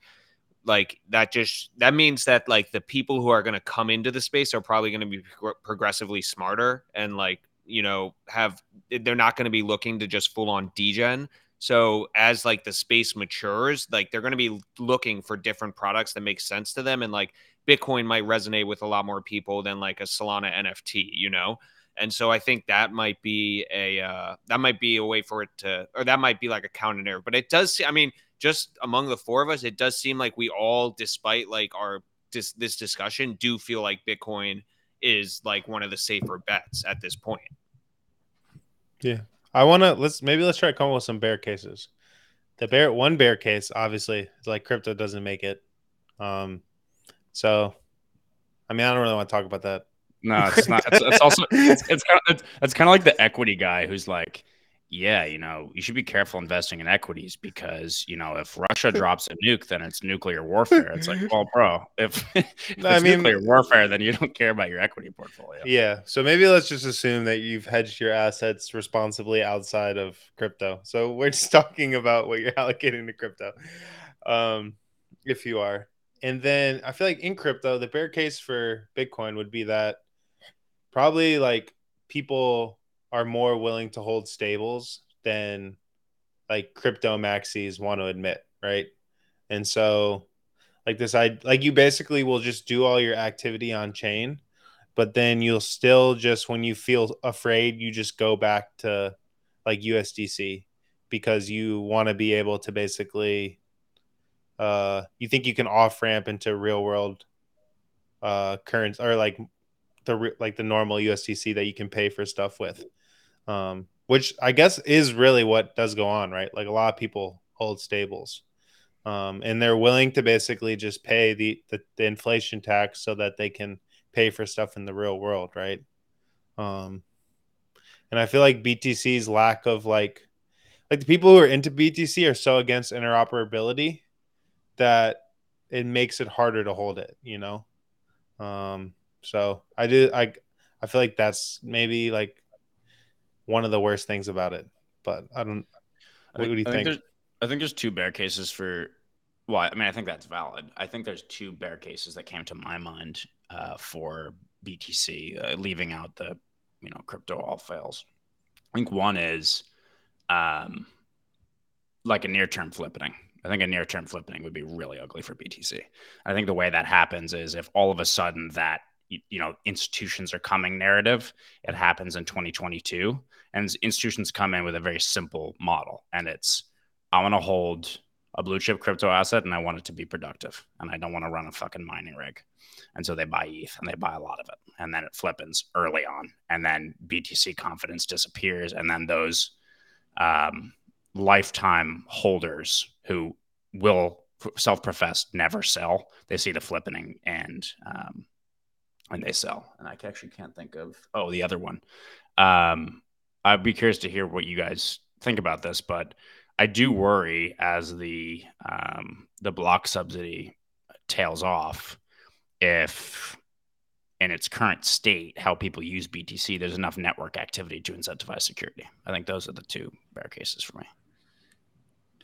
Speaker 1: like that just that means that like the people who are going to come into the space are probably going to be pro- progressively smarter and like you know have they're not going to be looking to just full on degen. So as like the space matures like they're going to be looking for different products that make sense to them and like bitcoin might resonate with a lot more people than like a solana nft you know? And so i think that might be a uh, that might be a way for it to or that might be like a counter narrative but it does i mean just among the four of us, it does seem like we all, despite like our dis- this discussion, do feel like Bitcoin is like one of the safer bets at this point.
Speaker 4: Yeah, I want to let's maybe let's try to come up with some bear cases. The bear one bear case, obviously, is like crypto doesn't make it. Um, so, I mean, I don't really want to talk about that.
Speaker 2: No, it's not. It's, it's also it's, it's kind of it's, it's kind of like the equity guy who's like, yeah, you know, you should be careful investing in equities because, you know, if Russia drops a nuke, then it's nuclear warfare. It's like, well, bro, if, if I mean, nuclear warfare, then you don't care about your equity portfolio.
Speaker 4: Yeah. So maybe let's just assume that you've hedged your assets responsibly outside of crypto. So we're just talking about what you're allocating to crypto. Um, if you are. And then I feel like in crypto, the bear case for Bitcoin would be that probably like people are more willing to hold stables than like crypto maxis want to admit, right? And so like this I like you basically will just do all your activity on chain, but then you'll still just when you feel afraid, you just go back to like USDC because you want to be able to basically uh you think you can off ramp into real world uh currents or like the like the normal USDC that you can pay for stuff with um, which I guess is really what does go on, right? Like a lot of people hold stables, um, and they're willing to basically just pay the, the, the inflation tax so that they can pay for stuff in the real world, right? Um, and I feel like BTC's lack of like like the people who are into BTC are so against interoperability that it makes it harder to hold it, you know. Um, so I do I I feel like that's maybe like one of the worst things about it. But I don't. What do you
Speaker 2: I
Speaker 4: think?
Speaker 2: think I think there's two bear cases for. Well, I mean, I think that's valid. I think there's two bear cases that came to my mind uh, for BTC, uh, leaving out the you know crypto all fails. I think one is um, like a near term flipping. I think a near term flipping would be really ugly for BTC. I think the way that happens is if all of a sudden that you know institutions are coming narrative it happens in 2022 and institutions come in with a very simple model and it's i want to hold a blue chip crypto asset and i want it to be productive and i don't want to run a fucking mining rig and so they buy eth and they buy a lot of it and then it flippens early on and then btc confidence disappears and then those um, lifetime holders who will self-professed never sell they see the flipping and um, and they sell. And I actually can't think of oh the other one. Um, I'd be curious to hear what you guys think about this, but I do worry as the um, the block subsidy tails off if in its current state how people use BTC there's enough network activity to incentivize security. I think those are the two bear cases for me.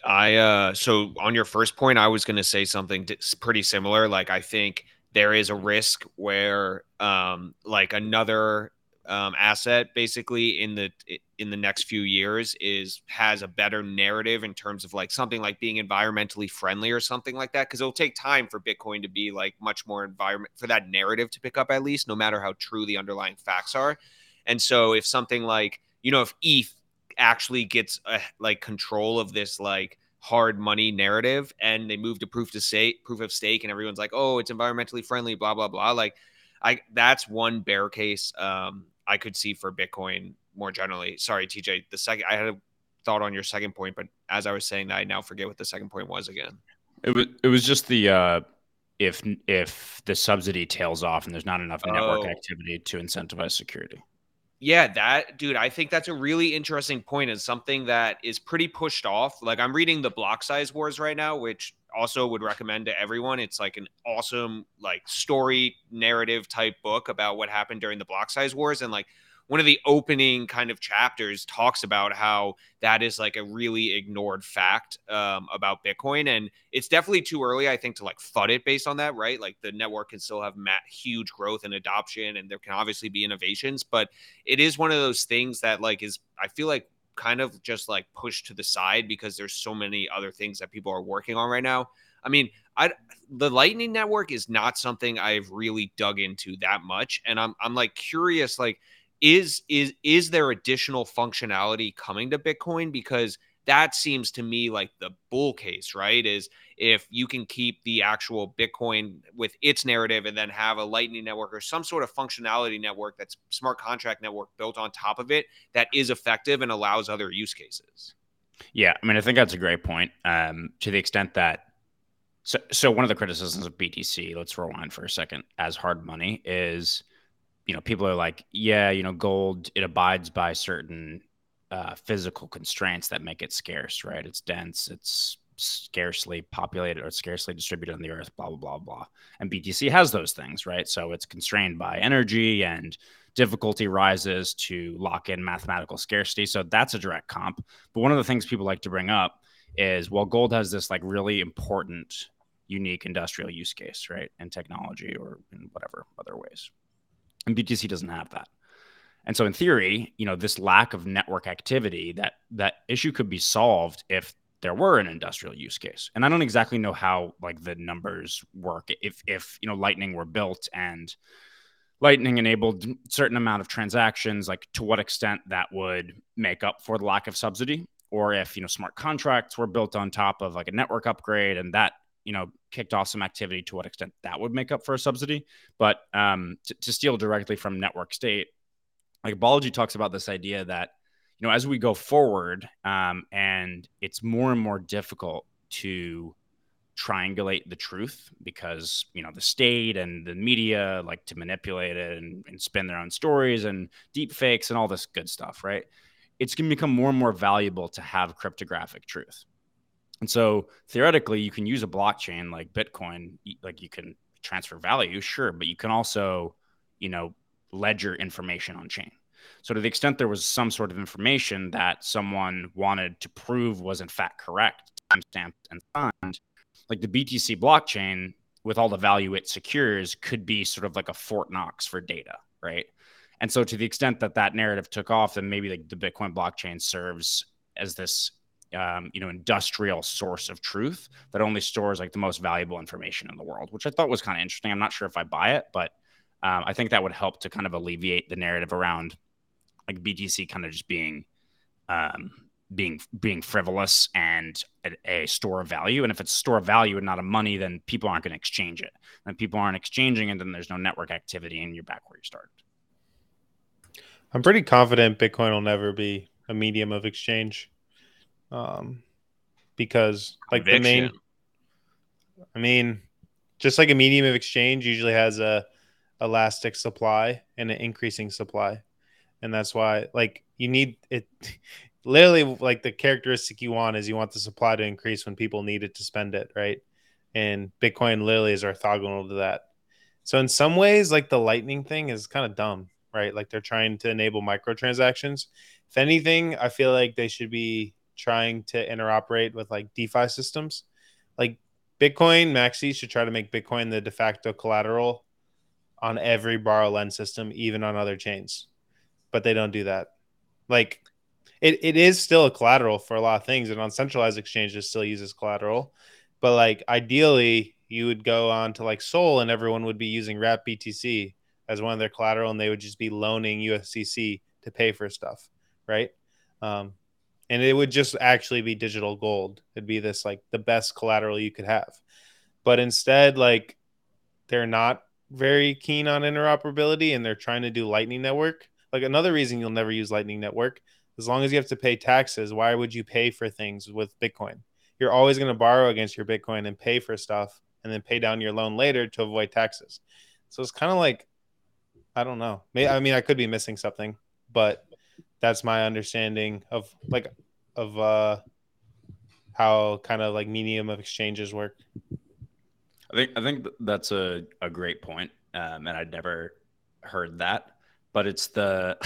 Speaker 1: I uh so on your first point I was going to say something pretty similar like I think there is a risk where um, like another um, asset basically in the in the next few years is has a better narrative in terms of like something like being environmentally friendly or something like that because it'll take time for bitcoin to be like much more environment for that narrative to pick up at least no matter how true the underlying facts are. And so if something like you know if eth actually gets a, like control of this like hard money narrative and they move to proof to stake proof of stake and everyone's like oh it's environmentally friendly blah blah blah like i that's one bear case um i could see for bitcoin more generally sorry tj the second i had a thought on your second point but as i was saying that i now forget what the second point was again
Speaker 2: it was it was just the uh if if the subsidy tails off and there's not enough network
Speaker 1: Oh.
Speaker 2: activity to incentivize security
Speaker 1: Yeah, that dude, I think that's a really interesting point and something that is pretty pushed off. Like I'm reading the block size wars right now, which also would recommend to everyone. It's like an awesome like story narrative type book about what happened during the block size wars and like one of the opening kind of chapters talks about how that is like a really ignored fact um, about Bitcoin, and it's definitely too early, I think, to like fud it based on that, right? Like the network can still have ma- huge growth and adoption, and there can obviously be innovations, but it is one of those things that like is I feel like kind of just like pushed to the side because there's so many other things that people are working on right now. I mean, I the Lightning Network is not something I've really dug into that much, and I'm I'm like curious, like is is is there additional functionality coming to Bitcoin because that seems to me like the bull case, right? Is if you can keep the actual Bitcoin with its narrative and then have a Lightning network or some sort of functionality network that's smart contract network built on top of it that is effective and allows other use cases.
Speaker 2: Yeah, I mean, I think that's a great point. Um, to the extent that, so, so one of the criticisms of BTC, let's rewind for a second, as hard money is, you know, people are like, yeah, you know, gold it abides by certain uh, physical constraints that make it scarce, right? It's dense, it's scarcely populated or scarcely distributed on the earth, blah blah blah blah. And BTC has those things, right? So it's constrained by energy and difficulty rises to lock in mathematical scarcity. So that's a direct comp. But one of the things people like to bring up is well, gold has this like really important, unique industrial use case, right? In technology or in whatever other ways. And BTC doesn't have that. And so in theory, you know, this lack of network activity, that that issue could be solved if there were an industrial use case. And I don't exactly know how like the numbers work. If if you know Lightning were built and Lightning enabled certain amount of transactions, like to what extent that would make up for the lack of subsidy, or if you know smart contracts were built on top of like a network upgrade and that you know kicked off some activity, to what extent that would make up for a subsidy. But um, to, to steal directly from network state, like Balaji talks about this idea that you know as we go forward, um, and it's more and more difficult to triangulate the truth because you know the state and the media like to manipulate it and, and spin their own stories and deep fakes and all this good stuff right? It's going to become more and more valuable to have cryptographic truth. And so theoretically you can use a blockchain like bitcoin like you can transfer value sure but you can also you know ledger information on chain so to the extent there was some sort of information that someone wanted to prove was in fact correct timestamped and signed like the BTC blockchain with all the value it secures could be sort of like a Fort Knox for data, right? And so to the extent that that narrative took off, then maybe like the Bitcoin blockchain serves as this um, you know industrial source of truth that only stores like the most valuable information in the world, which I thought was kind of interesting. I'm not sure if I buy it, but um, I think that would help to kind of alleviate the narrative around like BTC kind of just being um, being being frivolous and a, a, store of value. And if it's a store of value and not a money, then people aren't going to exchange it. And people aren't exchanging it, then there's no network activity, and you're back where you started.
Speaker 4: I'm pretty confident Bitcoin will never be a medium of exchange, um, because like the main, I mean, just like a medium of exchange usually has a elastic supply and an increasing supply, and that's why like you need it. literally like the characteristic you want is you want the supply to increase when people need it to spend it, right? And Bitcoin literally is orthogonal to that. So in some ways, like the Lightning thing is kind of dumb, right? Like they're trying to enable microtransactions. If anything, I feel like they should be trying to interoperate with like DeFi systems. Like Bitcoin Maxi should try to make Bitcoin the de facto collateral on every borrow lend system, even on other chains. But they don't do that. Like it, it is still a collateral for a lot of things and on centralized exchanges still uses collateral but like ideally you would go on to like Sol and everyone would be using wrap btc as one of their collateral and they would just be loaning usdc to pay for stuff right um, and it would just actually be digital gold. It'd be this like the best collateral you could have. But instead, like they're not very keen on interoperability and they're trying to do Lightning Network. Like another reason you'll never use Lightning Network, as long as you have to pay taxes, why would you pay for things with Bitcoin? You're always going to borrow against your Bitcoin and pay for stuff and then pay down your loan later to avoid taxes. So it's kind of like, I don't know. I mean, I could be missing something, but that's my understanding of like of uh how kind of like medium of exchanges work.
Speaker 2: I think I think that's a, a great point. Um, and I'd never heard that, but it's the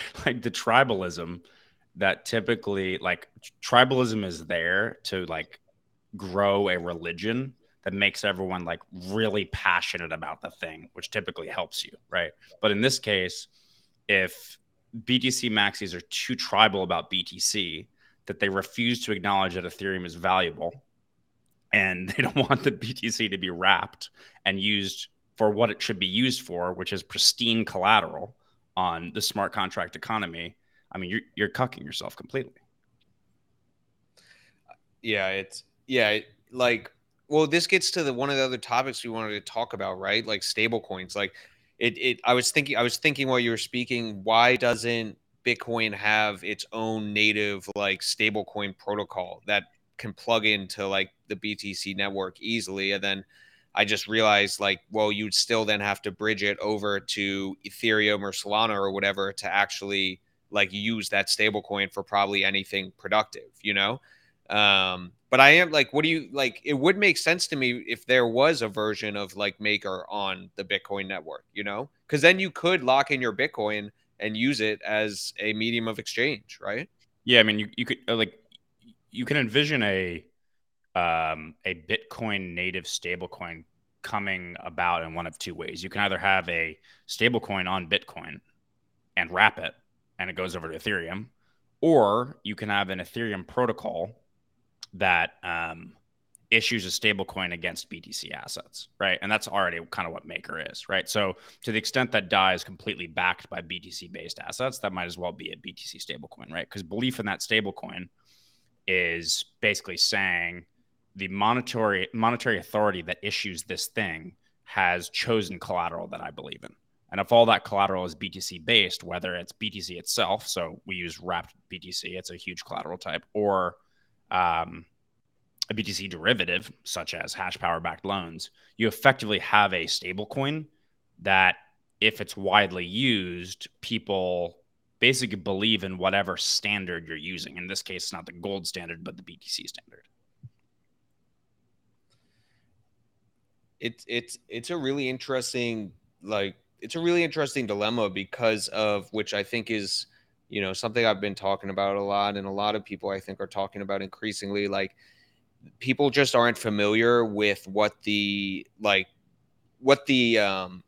Speaker 2: like the tribalism that typically like tribalism is there to like grow a religion that makes everyone like really passionate about the thing, which typically helps you, right? But in this case, if BTC maxis are too tribal about BTC that they refuse to acknowledge that Ethereum is valuable and they don't want the BTC to be wrapped and used for what it should be used for, which is pristine collateral on the smart contract economy. I mean, you're you're cucking yourself completely.
Speaker 1: Yeah, it's yeah, like well, this gets to the one of the other topics we wanted to talk about, right? Like stable coins. Like it, it I was thinking I was thinking while you were speaking, why doesn't Bitcoin have its own native like stablecoin protocol that can plug into like the BTC network easily? And then I just realized like, well, you'd still then have to bridge it over to Ethereum or Solana or whatever to actually like use that stablecoin for probably anything productive, you know? Um, but I am like, what do you like? It would make sense to me if there was a version of like Maker on the Bitcoin network, you know, because then you could lock in your Bitcoin and use it as a medium of exchange, right?
Speaker 2: Yeah, I mean, you you could uh, like you can envision a um, a Bitcoin native stablecoin coming about in one of two ways. You can either have a stablecoin on Bitcoin and wrap it, and it goes over to Ethereum, or you can have an Ethereum protocol that um, issues a stablecoin against BTC assets, right? And that's already kind of what Maker is, right? So to the extent that DAI is completely backed by BTC based assets, that might as well be a BTC stablecoin, right? Because belief in that stablecoin is basically saying the monetary monetary authority that issues this thing has chosen collateral that I believe in. And if all that collateral is BTC based, whether it's BTC itself, so we use wrapped BTC, it's a huge collateral type, or um, a BTC derivative, such as hash power backed loans, you effectively have a stable coin that, if it's widely used, people basically believe in whatever standard you're using. In this case, it's not the gold standard, but the BTC standard.
Speaker 1: It's it's it's a really interesting like it's a really interesting dilemma because of which I think is you know something I've been talking about a lot, and a lot of people I think are talking about increasingly. Like people just aren't familiar with what the like what the um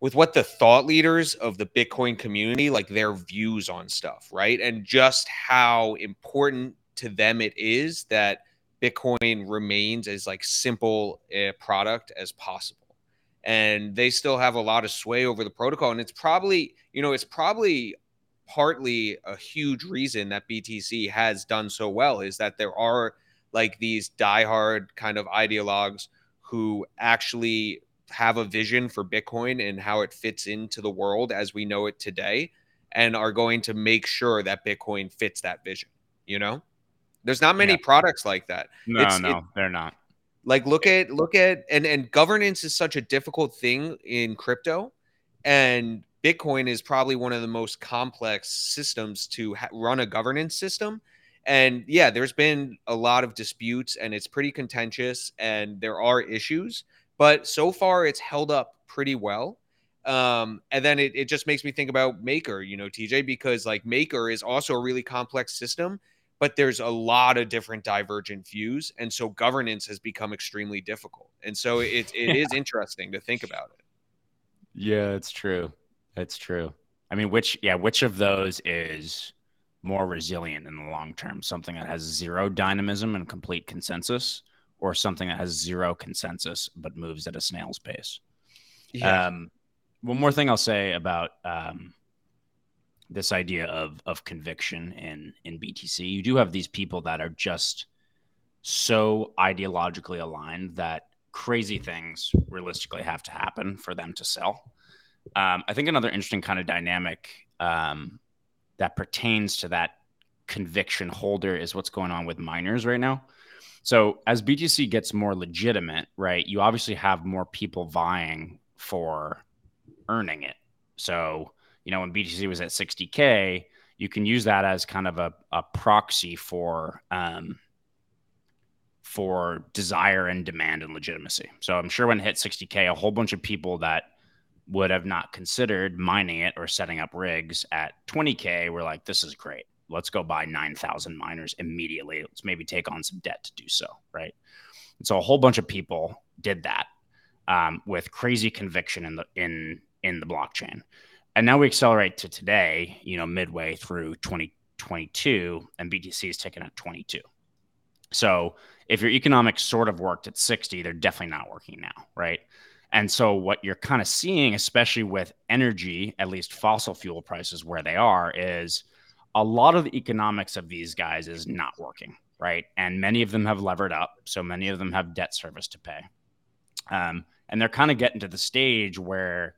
Speaker 1: with what the thought leaders of the Bitcoin community like their views on stuff, right? And just how important to them it is that Bitcoin remains as like simple a product as possible. And they still have a lot of sway over the protocol. And it's probably, you know, it's probably partly a huge reason that BTC has done so well is that there are like these diehard kind of ideologues who actually have a vision for Bitcoin and how it fits into the world as we know it today and are going to make sure that Bitcoin fits that vision, you know? There's not many yeah. products like that.
Speaker 2: No, it's, no, it, they're not.
Speaker 1: Like look at look at and and governance is such a difficult thing in crypto and Bitcoin is probably one of the most complex systems to ha- run a governance system. And yeah, there's been a lot of disputes and it's pretty contentious and there are issues, but so far it's held up pretty well. Um, and then it, it just makes me think about Maker, you know, TJ, because like Maker is also a really complex system, but there's a lot of different divergent views. And so governance has become extremely difficult. And so it, it is interesting to think about it.
Speaker 2: Yeah, it's true. It's true. I mean, which yeah, which of those is more resilient in the long term? Something that has zero dynamism and complete consensus, or something that has zero consensus but moves at a snail's pace? Yeah. Um, one more thing I'll say about um, this idea of of conviction in in BTC. You do have these people that are just so ideologically aligned that crazy things realistically have to happen for them to sell. Um, I think another interesting kind of dynamic um, that pertains to that conviction holder is what's going on with miners right now. So as BTC gets more legitimate, right, you obviously have more people vying for earning it. So, you know, when BTC was at 60K, you can use that as kind of a, a proxy for um, for desire and demand and legitimacy. So I'm sure when it hit 60K, a whole bunch of people that would have not considered mining it or setting up rigs at 20K were like, this is great. Let's go buy 9,000 miners immediately. Let's maybe take on some debt to do so. Right. And so a whole bunch of people did that um, with crazy conviction in the, in, in the blockchain. And now we accelerate to today, you know, midway through 2022 and BTC is taken at 22. So if your economics sort of worked at 60, they're definitely not working now, right? And so what you're kind of seeing, especially with energy, at least fossil fuel prices where they are, is a lot of the economics of these guys is not working, right? And many of them have levered up, so many of them have debt service to pay. Um, and they're kind of getting to the stage where,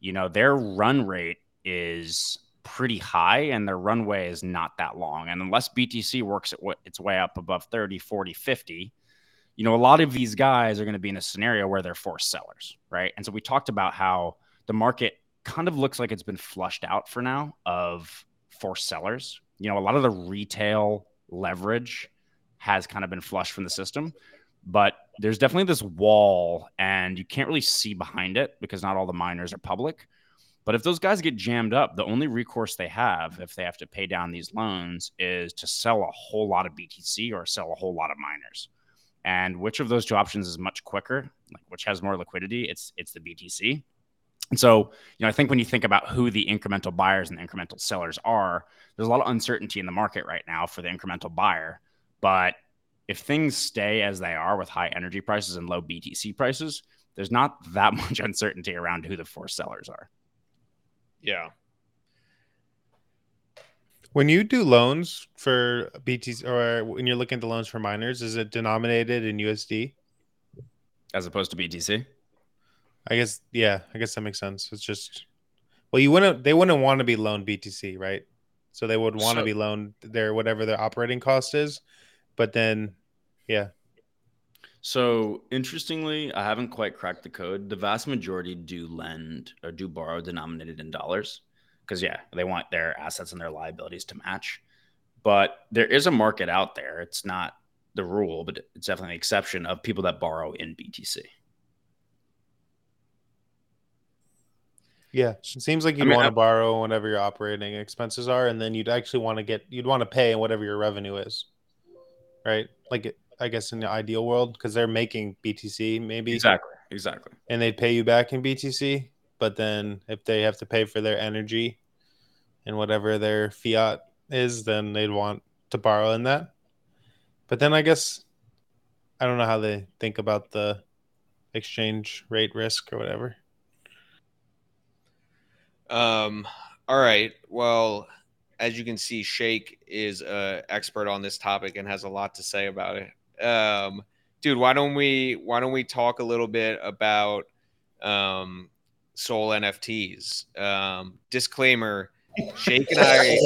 Speaker 2: you know, their run rate is pretty high and their runway is not that long. And unless BTC works its way up above 30, 40, 50, you know, a lot of these guys are going to be in a scenario where they're forced sellers, right? And so we talked about how the market kind of looks like it's been flushed out for now of forced sellers. You know, a lot of the retail leverage has kind of been flushed from the system, but there's definitely this wall and you can't really see behind it because not all the miners are public. But if those guys get jammed up, the only recourse they have if they have to pay down these loans is to sell a whole lot of BTC or sell a whole lot of miners. And which of those two options is much quicker, like which has more liquidity? It's it's the BTC. And so, you know, I think when you think about who the incremental buyers and the incremental sellers are, there's a lot of uncertainty in the market right now for the incremental buyer. But if things stay as they are with high energy prices and low BTC prices, there's not that much uncertainty around who the forced sellers are.
Speaker 1: Yeah.
Speaker 4: When you do loans for BTC or when you're looking at the loans for miners, is it denominated in USD
Speaker 2: as opposed to BTC?
Speaker 4: I guess yeah, I guess that makes sense. It's just well, you wouldn't they wouldn't want to be loaned BTC, right? So they would want so, to be loaned their whatever their operating cost is, but then yeah,
Speaker 2: so interestingly, I haven't quite cracked the code. The vast majority do lend or do borrow denominated in dollars because yeah, they want their assets and their liabilities to match. But there is a market out there. It's not the rule, but it's definitely an exception of people that borrow in BTC.
Speaker 4: Yeah, it seems like you'd I mean, want to borrow whatever your operating expenses are, and then you'd actually want to get you'd want to pay whatever your revenue is, right? Like I guess in the ideal world because they're making BTC maybe
Speaker 2: exactly exactly,
Speaker 4: and they'd pay you back in BTC. But then if they have to pay for their energy and whatever their fiat is, then they'd want to borrow in that. But then I guess I don't know how they think about the exchange rate risk or whatever.
Speaker 1: Um. All right. Well, as you can see, Shake is an expert on this topic and has a lot to say about it. Um, dude, why don't we why don't we talk a little bit about um, Sol NFTs? Um, disclaimer: Shake and I.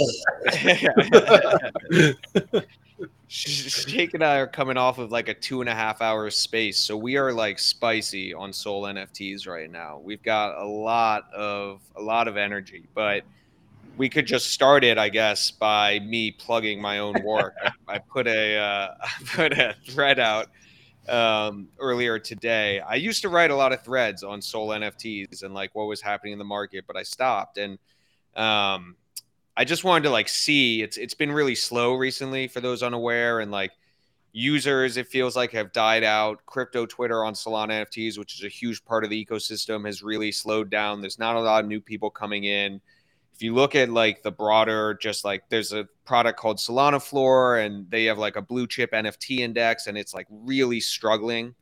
Speaker 1: Shake and I are coming off of like a two and a half hour space, so we are like spicy on Sol NFTs right now. We've got a lot of a lot of energy, but we could just start it, I guess, by me plugging my own work. I, I, put a uh, I put a thread out um, earlier today. I used to write a lot of threads on Sol NFTs and like what was happening in the market, but I stopped and um, I just wanted to like see. It's it's been really slow recently for those unaware and like users it feels like have died out crypto twitter on solana nfts which is a huge part of the ecosystem has really slowed down there's not a lot of new people coming in if you look at like the broader, just like there's a product called Solana Floor, and they have like a blue chip NFT index, and it's like really struggling.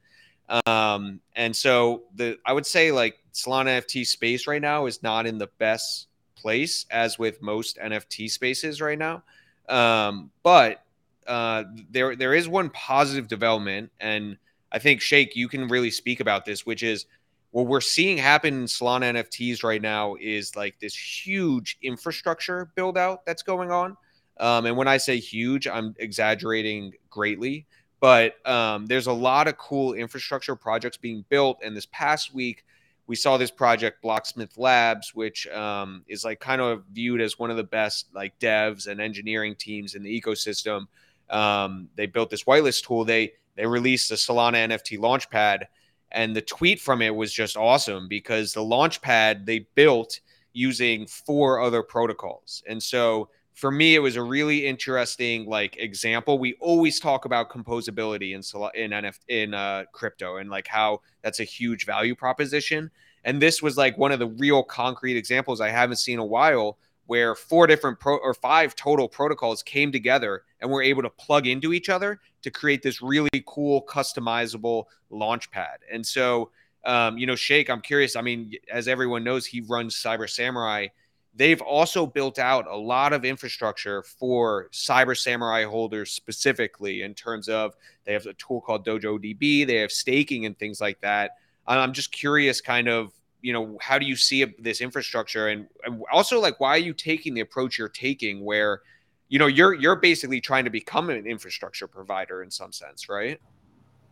Speaker 1: Um, and so the I would say like Solana NFT space right now is not in the best place as with most NFT spaces right now. Um, but uh, there there is one positive development, and I think Shake, you can really speak about this, which is what we're seeing happen in Solana NFTs right now is like this huge infrastructure build out that's going on. Um, and when I say huge, I'm exaggerating greatly. But um, there's a lot of cool infrastructure projects being built. And this past week, we saw this project, Blocksmith Labs, which um, is like kind of viewed as one of the best like devs and engineering teams in the ecosystem. Um, they built this whitelist tool. They they released a Solana NFT launchpad, and the tweet from it was just awesome because the launchpad they built using four other protocols, and so for me, it was a really interesting like example. We always talk about composability in in in uh, crypto and like how that's a huge value proposition. And this was like one of the real concrete examples I haven't seen a while where four different pro or five total protocols came together and were able to plug into each other to create this really cool customizable launch pad. And so, um, you know, Shake, I'm curious. I mean, as everyone knows, he runs Cyber Samurai they've also built out a lot of infrastructure for cyber samurai holders specifically in terms of they have a tool called dojo db they have staking and things like that. I'm just curious kind of you know how do you see this infrastructure? And, and also like why are you taking the approach you're taking where you know you're you're basically trying to become an infrastructure provider in some sense right?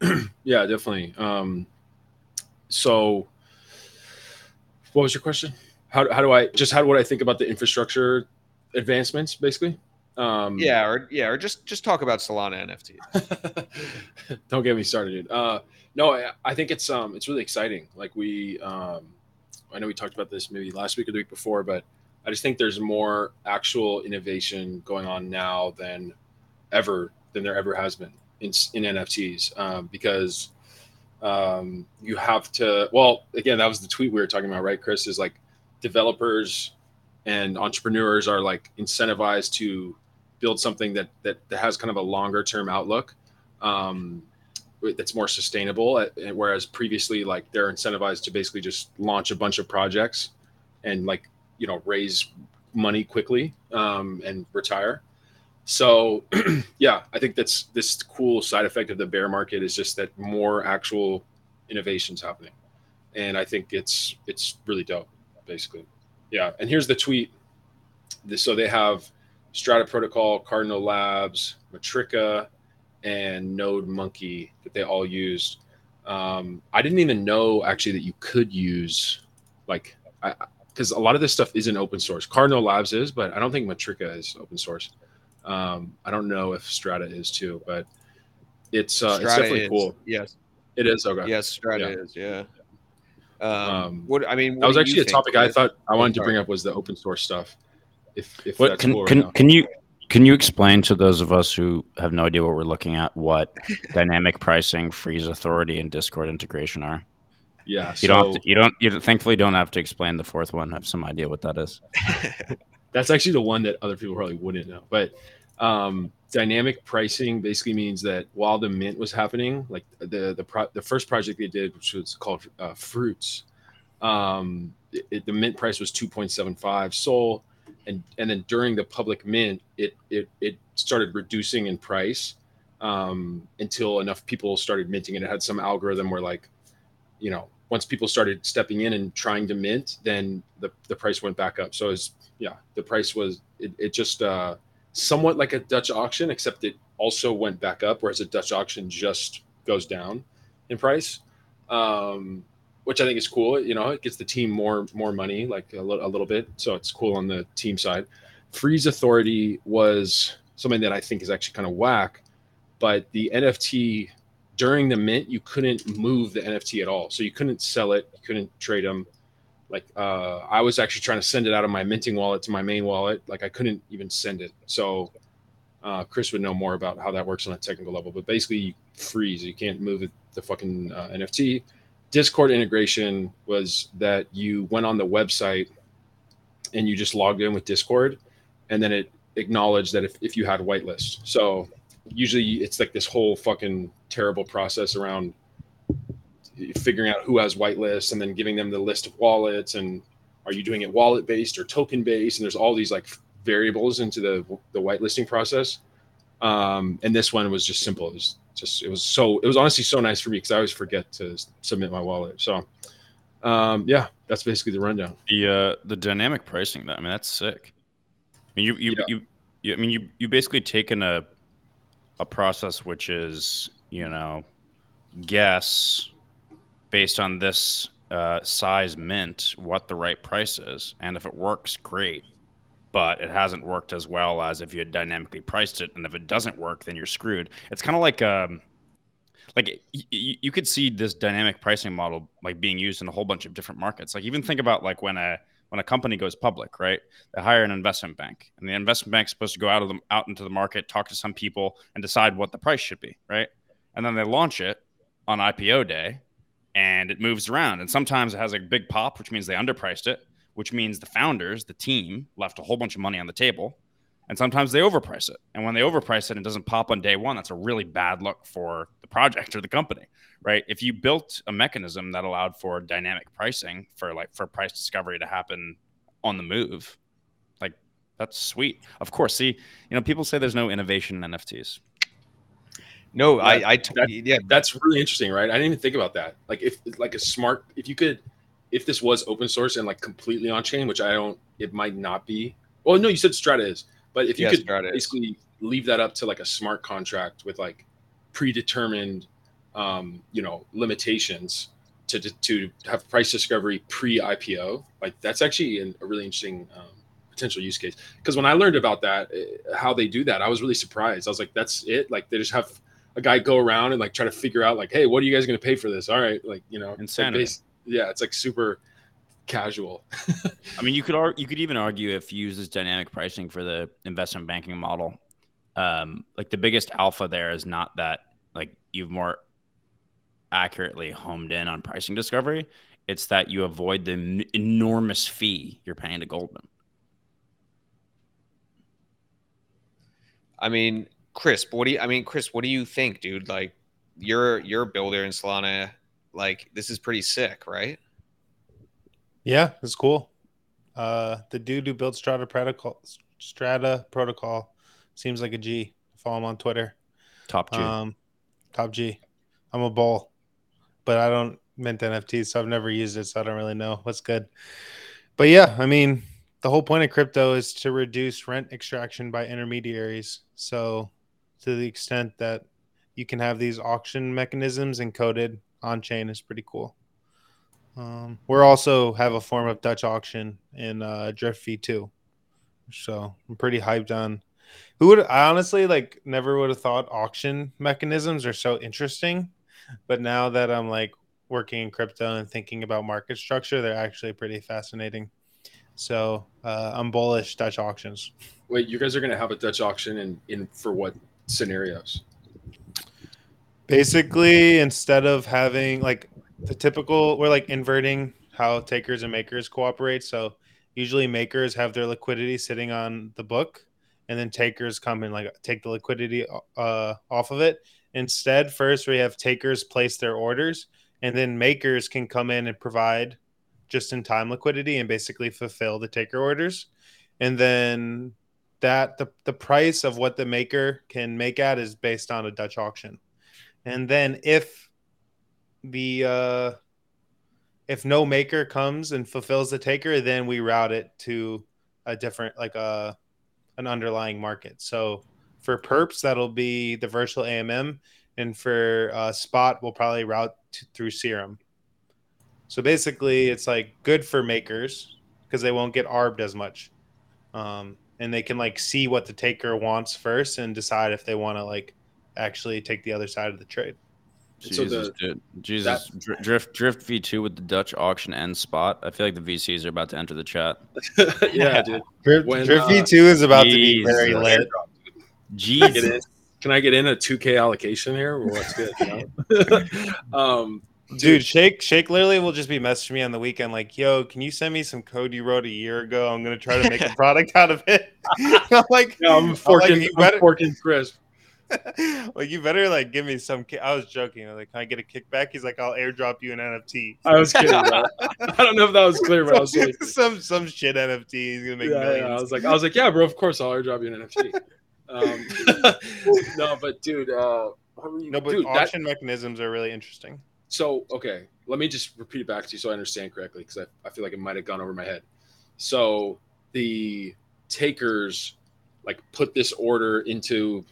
Speaker 3: Yeah definitely. Um so what was your question how, how do I just how what I think about the infrastructure advancements, basically?
Speaker 1: Um, yeah, or yeah, or just just talk about Solana NFT.
Speaker 3: Don't get me started, dude. Uh, no, I, I, think it's um it's really exciting. Like we, um, I know we talked about this maybe last week or the week before, but I just think there's more actual innovation going on now than ever than there ever has been in in NFTs um, because um, you have to. Well, again, that was the tweet we were talking about, right, Chris? Is like developers and entrepreneurs are like incentivized to build something that that, that has kind of a longer term outlook um, that's more sustainable uh, whereas previously like they're incentivized to basically just launch a bunch of projects and like you know raise money quickly um, and retire. So yeah i think that's this cool side effect of the bear market is just that more actual innovations happening. And i think it's it's really dope basically. Yeah, and here's the tweet. So they have Strata Protocol, Cardinal Labs, Matrica, and Node Monkey that they all used. Um, I didn't even know actually that you could use like because a lot of this stuff isn't open source. Cardinal Labs is, but I don't think Matrica is open source. Um, I don't know if Strata is too, but it's uh, it's definitely
Speaker 1: is.
Speaker 3: cool.
Speaker 1: Yes,
Speaker 3: it is. Okay.
Speaker 1: Yes, Strata yeah. is. Yeah. Um, um, what I mean, what
Speaker 3: that was actually a topic I thought I wanted to bring up was the open source stuff. If, if
Speaker 5: what, can cool can, right can you can you explain to those of us who have no idea what we're looking at what dynamic pricing, freeze authority, and Discord integration are?
Speaker 3: Yeah,
Speaker 5: you so, don't. To, you don't. You thankfully don't have to explain the fourth one. I have some idea what that is.
Speaker 3: That's actually the one that other people probably wouldn't know. But um, dynamic pricing basically means that while the mint was happening, like the the pro- the first project they did, which was called uh, Fruits, um, it, the mint price was two point seven five Sol, and and then during the public mint, it it it started reducing in price um, until enough people started minting, and it had some algorithm where like, you know, once people started stepping in and trying to mint, then the the price went back up. So it's yeah, the price was it, it just uh somewhat like a Dutch auction, except it also went back up, whereas a Dutch auction just goes down in price, um, which I think is cool. You know, it gets the team more more money, like a little bit, so it's cool on the team side. Freeze Authority was something that I think is actually kind of whack, but the NFT during the mint you couldn't move the NFT at all, so you couldn't sell it, you couldn't trade them like uh, I was actually trying to send it out of my minting wallet to my main wallet. Like I couldn't even send it. So uh, Chris would know more about how that works on a technical level. But basically, you freeze. You can't move it, the fucking uh, NFT. Discord integration was that you went on the website and you just logged in with Discord, and then it acknowledged that if, if you had whitelist. So usually it's like this whole fucking terrible process around figuring out who has whitelist and then giving them the list of wallets and are you doing it wallet based or token based? And there's all these like variables into the the whitelisting process. Um, and this one was just simple. It was just it was so it was honestly so nice for me because I always forget to submit my wallet. So um, yeah, that's basically the rundown.
Speaker 2: The uh, the dynamic pricing. That I mean, that's sick. I mean, you you,
Speaker 3: Yeah.
Speaker 2: you you I mean you you basically taken a a process which is you know guess based on this uh, size mint what the right price is, and if it works, great. But it hasn't worked as well as if you had dynamically priced it, and if it doesn't work, then you're screwed. It's kind of like um, like y- y- you could see this dynamic pricing model like being used in a whole bunch of different markets. Like even think about like when a when a company goes public, right? They hire an investment bank, and the investment bank's supposed to go out of them out into the market, talk to some people, and decide what the price should be, right? And then they launch it on IPO day, and it moves around. And sometimes it has a big pop, which means they underpriced it, which means the founders, the team, left a whole bunch of money on the table. And sometimes they overprice it. And when they overprice it and it doesn't pop on day one, that's a really bad look for the project or the company, right? If you built a mechanism that allowed for dynamic pricing for like for price discovery to happen on the move, like that's sweet. Of course, see, you know, people say there's no innovation in NFTs.
Speaker 1: No,
Speaker 3: Yeah,
Speaker 1: I, I t-
Speaker 3: that-
Speaker 1: yeah,
Speaker 3: That's really interesting, right? I didn't even think about that. Like if like a smart, if you could, if this was open source and like completely on chain, which I don't, it might not be. Well, no, you said Strata is, but if you
Speaker 1: Yeah,
Speaker 3: could
Speaker 1: Strata is.
Speaker 3: basically leave that up to like a smart contract with like predetermined, um, you know, limitations to to have price discovery pre IPO, like that's actually an, a really interesting um, potential use case. Because when I learned about that, eh, how they do that, I was really surprised. I was like, that's it. Like they just have a guy go around and like try to figure out like, hey, what are you guys going to pay for this? All right, like you know, it's like
Speaker 2: Insanity.
Speaker 3: yeah, it's like super casual.
Speaker 2: I mean, you could ar- you could even argue if you use this dynamic pricing for the investment banking model, um, like the biggest alpha there is not that like you've more accurately homed in on pricing discovery. It's that you avoid the n- enormous fee you're paying to Goldman.
Speaker 1: I mean, Chris, what do you? I mean, Chris, what do you think, dude? Like, you're you're a builder in Solana. Like, this is pretty sick, right?
Speaker 4: Yeah, it's cool. Uh, the dude who built Strata Protocol, Strata Protocol, seems like a G. Follow him on Twitter.
Speaker 2: Top G.
Speaker 4: Um, top G. I'm a bull, but I don't mint NFTs, so I've never used it, so I don't really know what's good. But yeah, I mean, the whole point of crypto is to reduce rent extraction by intermediaries. So, to the extent that you can have these auction mechanisms encoded on chain, is pretty cool. Um, we're also have a form of Dutch auction in uh, Drift V2, so I'm pretty hyped on. Who would I honestly like? Never would have thought auction mechanisms are so interesting, but now that I'm like working in crypto and thinking about market structure, they're actually pretty fascinating. So uh, I'm bullish Dutch auctions.
Speaker 3: Wait, you guys are going to have a Dutch auction in in for what scenarios?
Speaker 4: Basically, instead of having like the typical, we're like inverting how takers and makers cooperate. So usually makers have their liquidity sitting on the book, and then takers come and like take the liquidity uh, off of it. Instead, first we have takers place their orders, and then makers can come in and provide just in time liquidity and basically fulfill the taker orders. And then that the, the price of what the maker can make at is based on a Dutch auction. And then if the uh if no maker comes and fulfills the taker, then we route it to a different like a an underlying market. So for perps, that'll be the virtual AMM, and for uh, spot, we'll probably route through Serum. So basically, it's like good for makers because they won't get arbed as much, um, and they can like see what the taker wants first and decide if they want to like actually take the other side of the trade.
Speaker 3: So
Speaker 2: Jesus,
Speaker 3: the-
Speaker 2: dude. Jesus. Dri- Drift Drift V2 with the Dutch auction and spot. I feel like the VCs are about to enter the chat.
Speaker 3: yeah, dude.
Speaker 4: Drift,
Speaker 3: When,
Speaker 4: Drift
Speaker 3: uh,
Speaker 4: V2 is about to be very lit.
Speaker 3: Can I get in?
Speaker 2: Jesus.
Speaker 3: Can I get in a 2K allocation here? Well, what's good? You know? um,
Speaker 4: Dude, Shake Shake literally will just be messaging me on the weekend like, "Yo, can you send me some code you wrote a year ago? I'm gonna try to make a product out of it." I'm like,
Speaker 3: no, I'm
Speaker 4: like,
Speaker 3: forking.
Speaker 4: you
Speaker 3: I'm
Speaker 4: better-
Speaker 3: forking Chris.
Speaker 4: like you better like give me some. Ki- I was joking. I was like, can I get a kickback? He's like, I'll airdrop you an NFT.
Speaker 3: I was kidding. Bro. I don't know if that was clear, but I was like,
Speaker 4: some some shit NFT. He's gonna make
Speaker 3: yeah,
Speaker 4: millions.
Speaker 3: yeah, I was like, I was like, yeah, bro. Of course, I'll airdrop you an NFT. Um, no, but dude, uh, you-
Speaker 4: no, but
Speaker 3: dude, that-
Speaker 4: auction mechanisms are really interesting.
Speaker 3: So, okay, let me just repeat it back to you so I understand correctly because I, I feel like it might have gone over my head. So, the takers like put this order into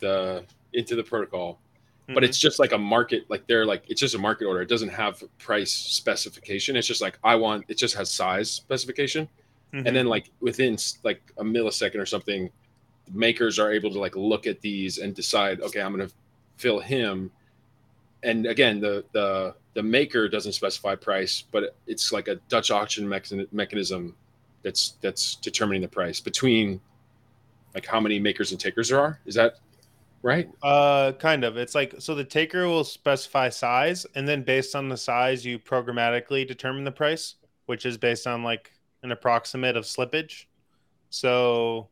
Speaker 3: the into the protocol, but
Speaker 4: Mhm.
Speaker 3: it's just like a market, like they're like it's just a market order. It doesn't have price specification. It's just like I want. It just has size specification,
Speaker 4: Mhm.
Speaker 3: and then like within like a millisecond or something, makers are able to like look at these and decide, okay, I'm gonna fill him and again the the the maker doesn't specify price but it's like a dutch auction mechan- mechanism that's that's determining the price between like how many makers and takers there are is that right
Speaker 4: Uh, kind of. It's like so the taker will specify size, and then based on the size, you programmatically determine the price, which is based on like an approximate of slippage. So,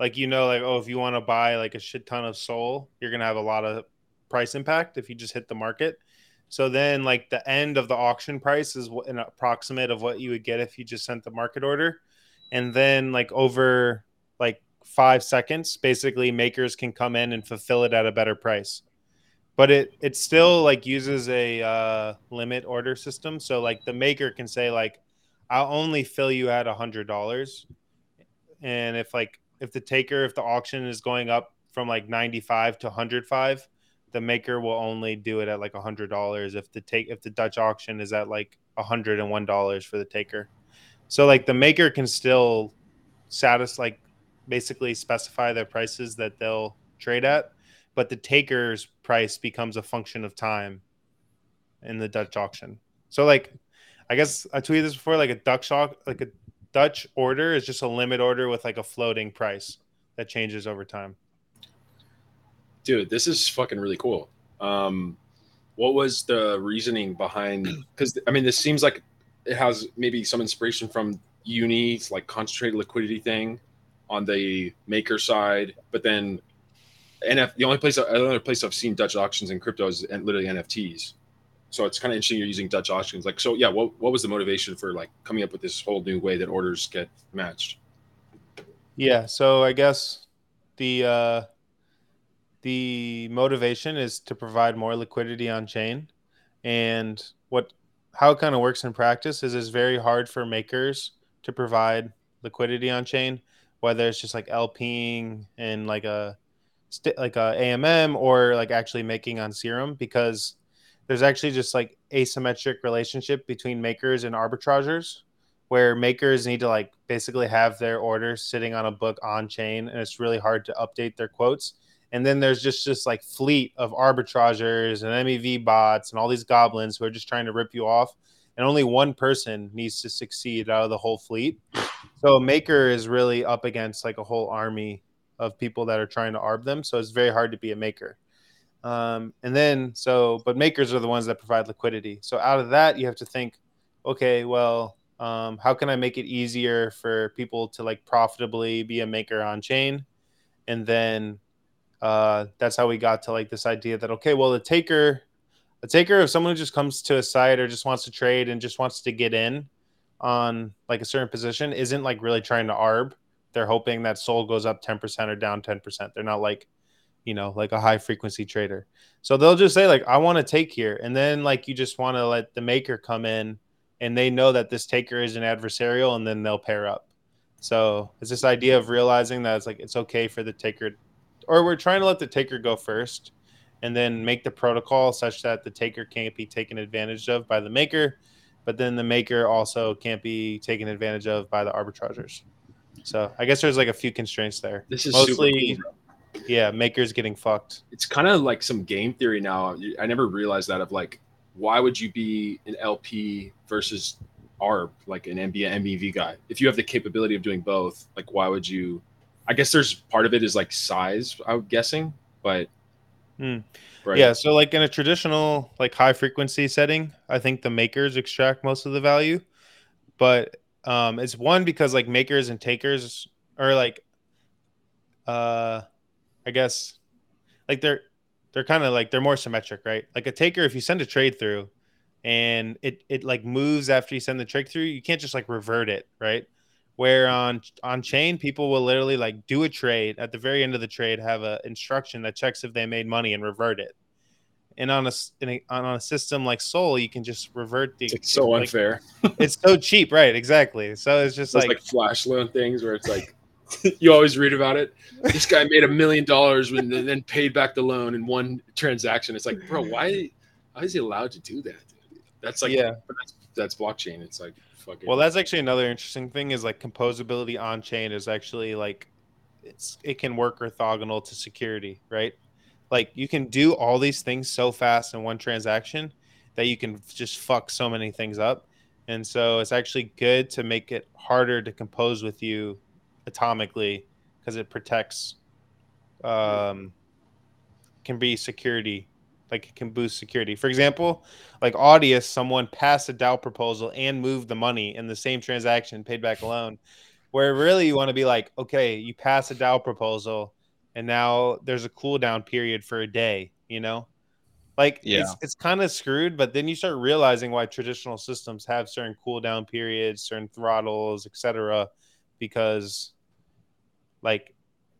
Speaker 4: like you know, like oh, if you want to buy like a shit ton of Sol, you're gonna have a lot of price impact if you just hit the market. So then, like the end of the auction price is an approximate of what you would get if you just sent the market order, and then like over like five seconds basically makers can come in and fulfill it at a better price. But it it still like uses a uh, limit order system. So like the maker can say like i'll only fill you at a hundred dollars. And if like if the taker if the auction is going up from like 95 to 105 the maker will only do it at like a hundred dollars if the take if the dutch auction is at like a hundred and one dollars for the taker so like the maker can still satisfy like basically specify their prices that they'll trade at, but the taker's price becomes a function of time in the Dutch auction. So like I guess I tweeted this before, like a Dutch like a Dutch order is just a limit order with like a floating price that changes over time.
Speaker 3: Dude this is fucking really cool um what was the reasoning behind because i mean this seems like it has maybe some inspiration from uni's like concentrated liquidity thing on the maker side but then NF, the only place another place I've seen Dutch auctions in crypto is literally NFTs. So it's kind of interesting you're using Dutch auctions. Like, so yeah, what what was the motivation for like coming up with this whole new way that orders get matched?
Speaker 4: Yeah, so I guess the uh, the motivation is to provide more liquidity on chain, and what how it kind of works in practice is it's very hard for makers to provide liquidity on chain, whether it's just like LPing and like a like a AMM or like actually making on Serum because there's actually just like asymmetric relationship between makers and arbitragers where makers need to like basically have their orders sitting on a book on chain and it's really hard to update their quotes and then there's just this like fleet of arbitragers and mev bots and all these goblins who are just trying to rip you off. And only one person needs to succeed out of the whole fleet. So maker is really up against like a whole army of people that are trying to arb them. So it's very hard to be a maker. Um, and then so but makers are the ones that provide liquidity. So out of that you have to think okay well um, how can i make it easier for people to like profitably be a maker on chain? And then uh, that's how we got to like this idea that okay well the taker a taker of someone who just comes to a site or just wants to trade and just wants to get in on like a certain position isn't like really trying to arb. They're hoping that Sol goes up 10% or down 10% they're not like you know like a high frequency trader. So they'll just say like i want to take here. And then like you just want to let the maker come in and they know that this taker is an adversarial and then they'll pair up. So it's this idea of realizing that it's like it's okay for the taker or we're trying to let the taker go first and then make the protocol such that the taker can't be taken advantage of by the maker but then the maker also can't be taken advantage of by the arbitragers so i guess there's like a few constraints there
Speaker 3: This is
Speaker 4: Mostly-
Speaker 3: cool,
Speaker 4: yeah makers getting fucked
Speaker 3: it's kind of like some game theory now. I never realized that of like, why would you be an LP versus ARB, like an MBA MEV guy? If you have the capability of doing both, like, why would you? I guess there's part of it is like size, I'm guessing, but
Speaker 4: Hmm.
Speaker 3: right.
Speaker 4: Yeah, so like in a traditional like high frequency setting, I think the makers extract most of the value. But um it's one because like makers and takers are like uh I guess like they're they're kind of like they're more symmetric, right? Like a taker, if you send a trade through, and it it like moves after you send the trick through, you can't just like revert it, right? Where on on chain, people will literally like do a trade at the very end of the trade, have a instruction that checks if they made money and revert it. And on a, a on a system like Sol, you can just revert the.
Speaker 3: It's so
Speaker 4: like,
Speaker 3: unfair.
Speaker 4: it's so cheap, right? Exactly. So it's just like,
Speaker 3: like flash loan things where it's like you always read about it. This guy made a million dollars and then paid back the loan in one transaction. It's like, bro, why? Why is he allowed to do that? That's like,
Speaker 4: yeah,
Speaker 3: that's, that's blockchain. It's like fucking.
Speaker 4: Well, that's actually another interesting thing is like composability on chain is actually like it's it can work orthogonal to security, right? Like you can do all these things so fast in one transaction that you can just fuck so many things up. And so it's actually good to make it harder to compose with you atomically because it protects um can be security like it can boost security for example like audius someone passed a dao proposal and moved the money in the same transaction paid back a loan where really you want to be like okay you pass a dao proposal and now there's a cooldown period for a day you know like
Speaker 1: Yeah.
Speaker 4: it's, it's kind of screwed but then you start realizing why traditional systems have certain cooldown periods certain throttles etc because like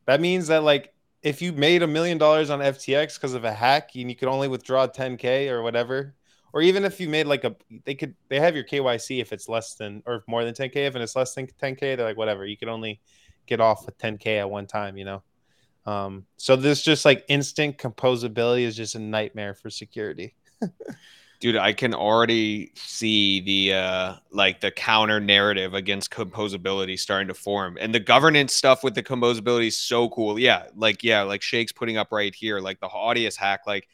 Speaker 4: that means that like if you made a million dollars on FTX because of a hack and you could only withdraw 10k or whatever, or even if you made like a they could they have your KYC if it's less than or more than 10k. If it's less than 10k, they're like whatever. You can only get off with 10k at one time, you know. Um, so this just like instant composability is just a nightmare for security.
Speaker 1: dude i can already see the uh like the counter narrative against composability starting to form. And the governance stuff with the composability is so cool. Yeah like yeah like shake's putting up right here like the audius hack like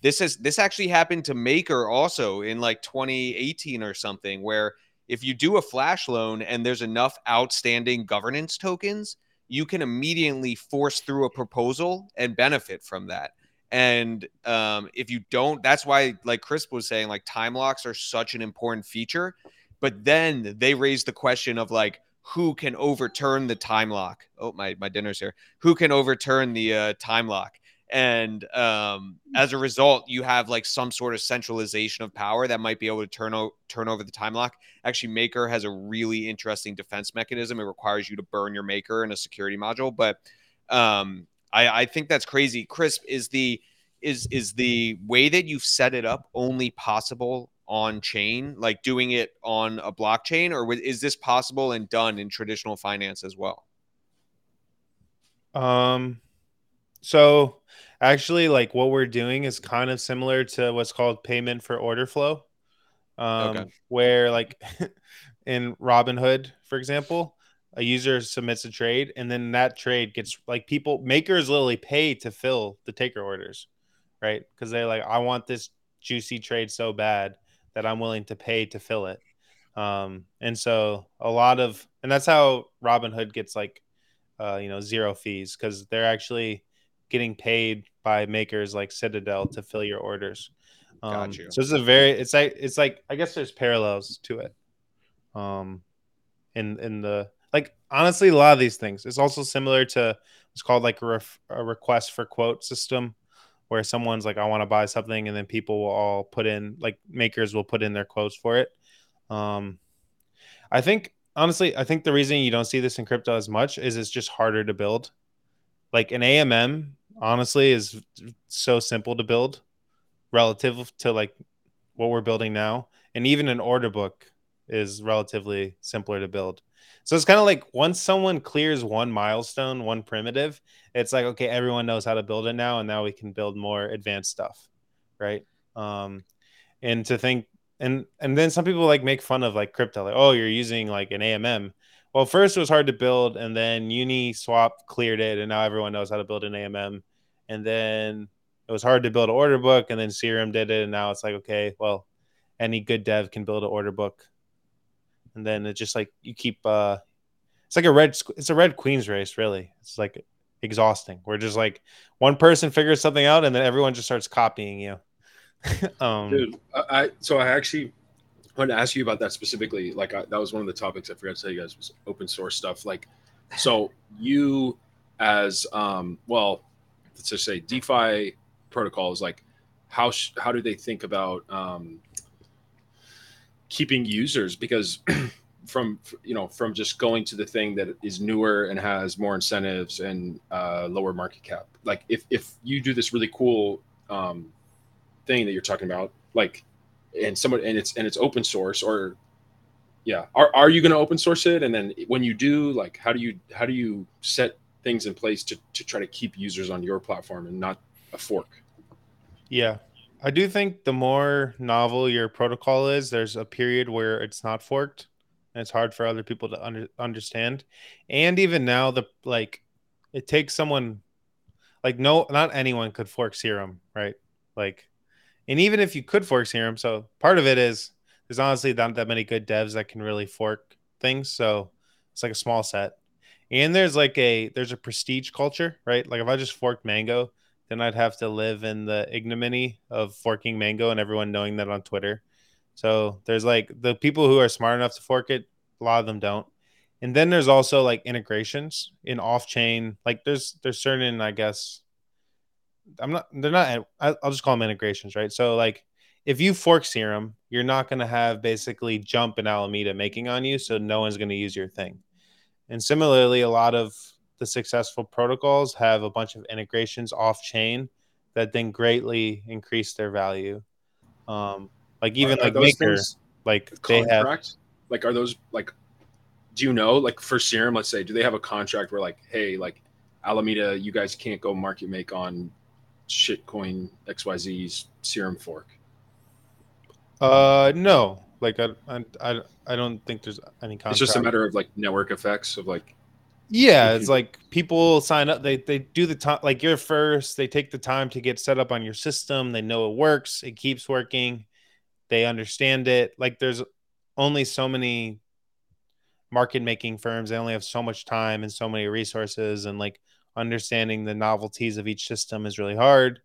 Speaker 1: this is this actually happened to maker also in like 2018 or something where if you do a flash loan and there's enough outstanding governance tokens you can immediately force through a proposal and benefit from that and um, if you don't, that's why, like Chris was saying, like time locks are such an important feature. But then they raise the question of like who can overturn the time lock. Oh, my my dinner's here. Who can overturn the uh, time lock? And um, as a result, you have like some sort of centralization of power that might be able to turn o- turn over the time lock. Actually, Maker has a really interesting defense mechanism. It requires you to burn your Maker in a security module, but um, I, I think that's crazy. Chris is the is is the way that you've set it up only possible on chain, like doing it on a blockchain, or is this possible and done in traditional finance as well?
Speaker 4: Um, so actually, like what we're doing is kind of similar to what's called payment for order flow. Um,
Speaker 1: Okay.
Speaker 4: where like in Robinhood, for example, a user submits a trade and then that trade gets like people makers literally pay to fill the taker orders, right? Because they're like, I want this juicy trade so bad that I'm willing to pay to fill it. Um, and so a lot of and that's how Robinhood gets like uh, you know, zero fees because they're actually getting paid by makers like Citadel to fill your orders. Um,
Speaker 1: Got you.
Speaker 4: So it's a very, it's like, it's like, I guess there's parallels to it. Um, in in the like, honestly, a lot of these things. It's also similar to it's called like a, ref, a request for quote system, where someone's like, I want to buy something, and then people will all put in like makers will put in their quotes for it. Um, I think honestly, I think the reason you don't see this in crypto as much is it's just harder to build. Like an AMM, honestly, is so simple to build relative to like what we're building now. And even an order book is relatively simpler to build. So it's kind of like once someone clears one milestone, one primitive, it's like, okay, everyone knows how to build it now. And now we can build more advanced stuff. Right. Um, and to think and and then some people like make fun of like crypto like oh you're using like an AMM well first it was hard to build and then Uniswap cleared it and now everyone knows how to build an AMM and then it was hard to build an order book and then Serum did it and now it's like okay well any good dev can build an order book and then it's just like you keep uh it's like a red it's a red queens race really it's like exhausting we're just like one person figures something out and then everyone just starts copying you um
Speaker 3: Dude, I, so I actually wanted to ask you about that specifically. Like I, that was one of the topics I forgot to tell you guys was open source stuff. Like, so you as um well, let's just say DeFi protocols, like how sh- how do they think about um, keeping users? Because from you know from just going to the thing that is newer and has more incentives and uh, lower market cap. Like if if you do this really cool um, thing that you're talking about, like and someone and it's and it's open source or yeah are, are you going to open source it and then when you do like how do you how do you set things in place to, to try to keep users on your platform and not a fork
Speaker 4: Yeah. I do think the more novel your protocol is, there's a period where it's not forked and it's hard for other people to under, understand. And even now, the like, it takes someone like no, not anyone could fork Serum, right? Like, and even if you could fork Serum, so part of it is there's honestly not that many good devs that can really fork things, so it's like a small set. And there's like a there's a prestige culture, right? Like if I just forked Mango, then I'd have to live in the ignominy of forking Mango and everyone knowing that on Twitter. So there's like the people who are smart enough to fork it, a lot of them don't. And then there's also like integrations in off chain. Like there's there's certain, I guess, I'm not they're not I'll just call them integrations, right? So like if you fork Serum, you're not going to have basically Jump and Alameda making on you, so no one's going to use your thing. And similarly, a lot of the successful protocols have a bunch of integrations off chain that then greatly increase their value. Um, like even
Speaker 3: Are-
Speaker 4: like
Speaker 3: those
Speaker 4: Maker, like they have
Speaker 3: like are those like do you know like for serum let's say do they have a contract where like hey like alameda you guys can't go market make on shitcoin xyz's serum fork
Speaker 4: uh no, like I I I, I don't think there's any contract.
Speaker 3: it's just a matter of like network effects of like
Speaker 4: Yeah, it's like people sign up. They they do the time like you're first. They take the time to get set up on your system. They know it works. It keeps working. They understand it. Like there's only so many market making firms. They only have so much time and so many resources. And like understanding the novelties of each system is really hard.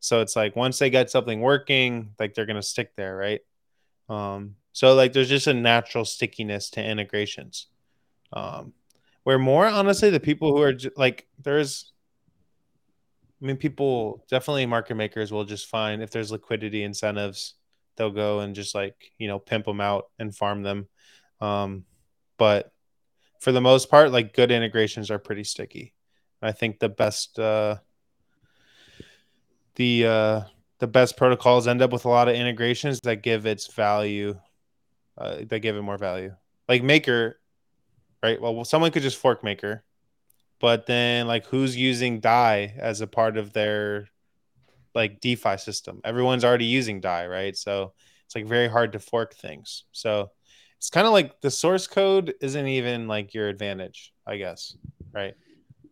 Speaker 4: So it's like once they get something working, like they're gonna stick there, right? Um, so like there's just a natural stickiness to integrations. Um, where more honestly the people who are like there's i mean people definitely market makers will just find if there's liquidity incentives they'll go and just like you know pimp them out and farm them. Um but for the most part like good integrations are pretty sticky. I think the best uh the uh the best protocols end up with a lot of integrations that give its value uh, that give it more value. Like maker right? Well, someone could just fork maker, but then like who's using DAI as a part of their like DeFi system? Everyone's already using DAI, right? So it's like very hard to fork things. So it's kind of like the source code isn't even like your advantage, I guess, right?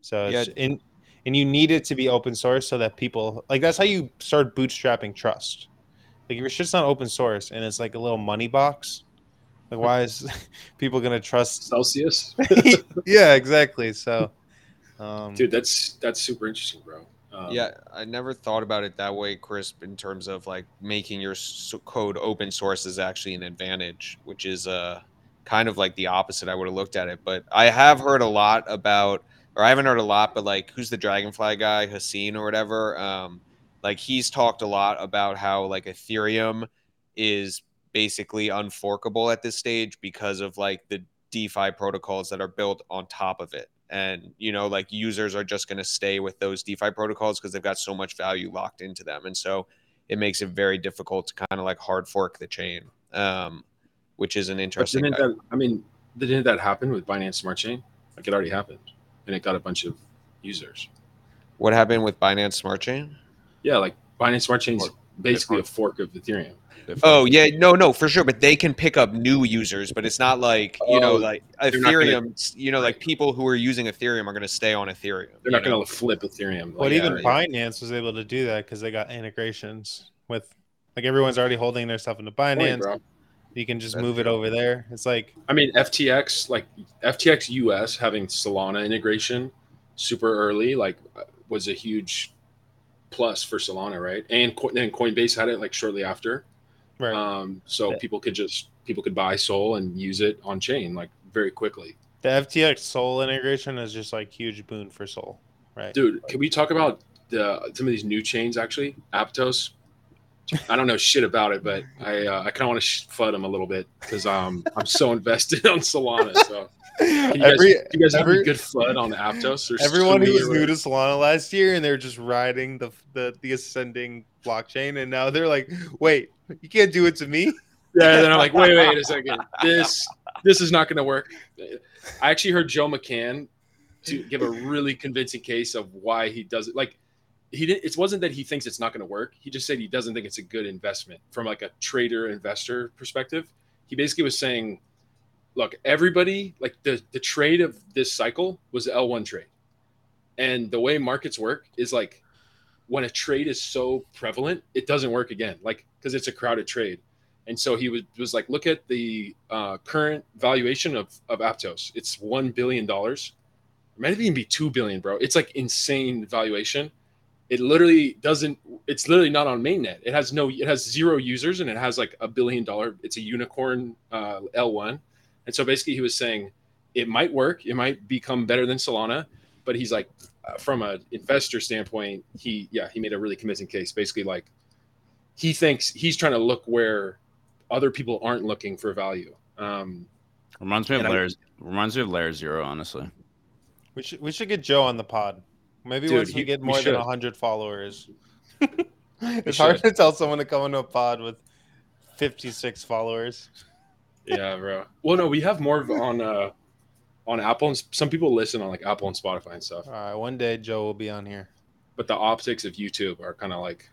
Speaker 4: So it's
Speaker 1: Yeah.
Speaker 4: in and you need it to be open source so that people like that's how you start bootstrapping trust. Like if your shit's not open source and it's like a little money box, like why is people gonna trust
Speaker 3: celsius
Speaker 4: yeah, exactly. So, um,
Speaker 3: dude that's that's super interesting bro um,
Speaker 1: yeah, I never thought about it that way, Chris. in terms of like making your s- code open source is actually an advantage, which is uh, kind of like the opposite. I would have looked at it, but I have heard a lot about, or I haven't heard a lot, but like who's the Dragonfly guy, Hassan or whatever. Um, like he's talked a lot about how like Ethereum is basically unforkable at this stage because of like the DeFi protocols that are built on top of it. And, you know, like users are just going to stay with those DeFi protocols because they've got so much value locked into them. And so it makes it very difficult to kind of like hard fork the chain, um, which is an interesting.
Speaker 3: that i mean didn't that happen with binance smart chain like it already happened and it got a bunch of users
Speaker 1: what happened with Binance Smart Chain?
Speaker 3: yeah like binance smart chain's basically a fork of ethereum
Speaker 1: Oh yeah, no, no, for sure. But they can pick up new users, but it's not like you know,
Speaker 3: Oh,
Speaker 1: like
Speaker 3: not gonna-
Speaker 1: Ethereum. you know, like people who are using Ethereum are going to stay on Ethereum.
Speaker 3: they're not going to flip ethereum
Speaker 4: but
Speaker 3: Like,
Speaker 4: even
Speaker 3: yeah,
Speaker 4: Binance was able to do that because they got integrations with, like everyone's already holding their stuff into
Speaker 3: point,
Speaker 4: Binance.
Speaker 3: bro.
Speaker 4: you can just
Speaker 1: That's
Speaker 4: move it over there. It's like,
Speaker 3: I mean, FTX, like FTX US having Solana integration super early, like was a huge plus for Solana, right? And Co- then Coinbase had it like shortly after.
Speaker 4: right.
Speaker 3: Um, so
Speaker 4: Yeah.
Speaker 3: people could just people could buy Sol and use it on chain like very quickly.
Speaker 4: the FTX Sol integration is just like huge boon for Sol, right?
Speaker 3: Dude, can we talk about the some of these new chains actually, Aptos. I don't know shit about it, but I uh, I kind of want to sh- FUD them a little bit because um I'm so invested on Solana. So can you
Speaker 4: Every
Speaker 3: guys, you guys have
Speaker 4: every-
Speaker 3: a good FUD on Aptos? Or
Speaker 4: everyone who was new to Solana last year and they're just riding the the the ascending blockchain, and now they're like, wait, you can't do it to me.
Speaker 3: Yeah, and then I'm like, wait, wait a second. This this is not going to work. I actually heard Joe McCann to give a really convincing case of why he does it. Like he didn't. It wasn't that he thinks it's not going to work. He just said he doesn't think it's a good investment from like a trader investor perspective. He basically was saying, look, everybody like the the trade of this cycle was the L1 trade, and the way markets work is like when a trade is so prevalent, it doesn't work again. Like because it's a crowded trade. And so he was, was like, look at the uh, current valuation of, of Aptos. It's $1 billion. It might even be 2 billion, bro. It's like insane valuation. It literally doesn't, it's literally not on mainnet. It has no, it has zero users and it has like a billion dollar, it's a unicorn uh, L1. And so basically he was saying it might work. It might become better than Solana. But he's like, uh, from an investor standpoint, he, yeah, he made a really convincing case. Basically like, he thinks he's trying to look where other people aren't looking for value. Um,
Speaker 2: Reminds me of
Speaker 3: And I-
Speaker 2: layers. Reminds me of layer zero, honestly.
Speaker 4: We should we should get Joe on the pod. Maybe
Speaker 3: Dude,
Speaker 4: once we
Speaker 3: he-
Speaker 4: get
Speaker 3: we
Speaker 4: more than
Speaker 3: should.
Speaker 4: hundred followers. it's hard
Speaker 3: should.
Speaker 4: to tell someone to come into a pod with fifty six followers.
Speaker 3: Yeah, bro. Well, no, we have more on uh, on Apple, and some people listen on like Apple and Spotify and stuff.
Speaker 4: All right, one day Joe will be on here.
Speaker 3: But the optics of YouTube are kind of like,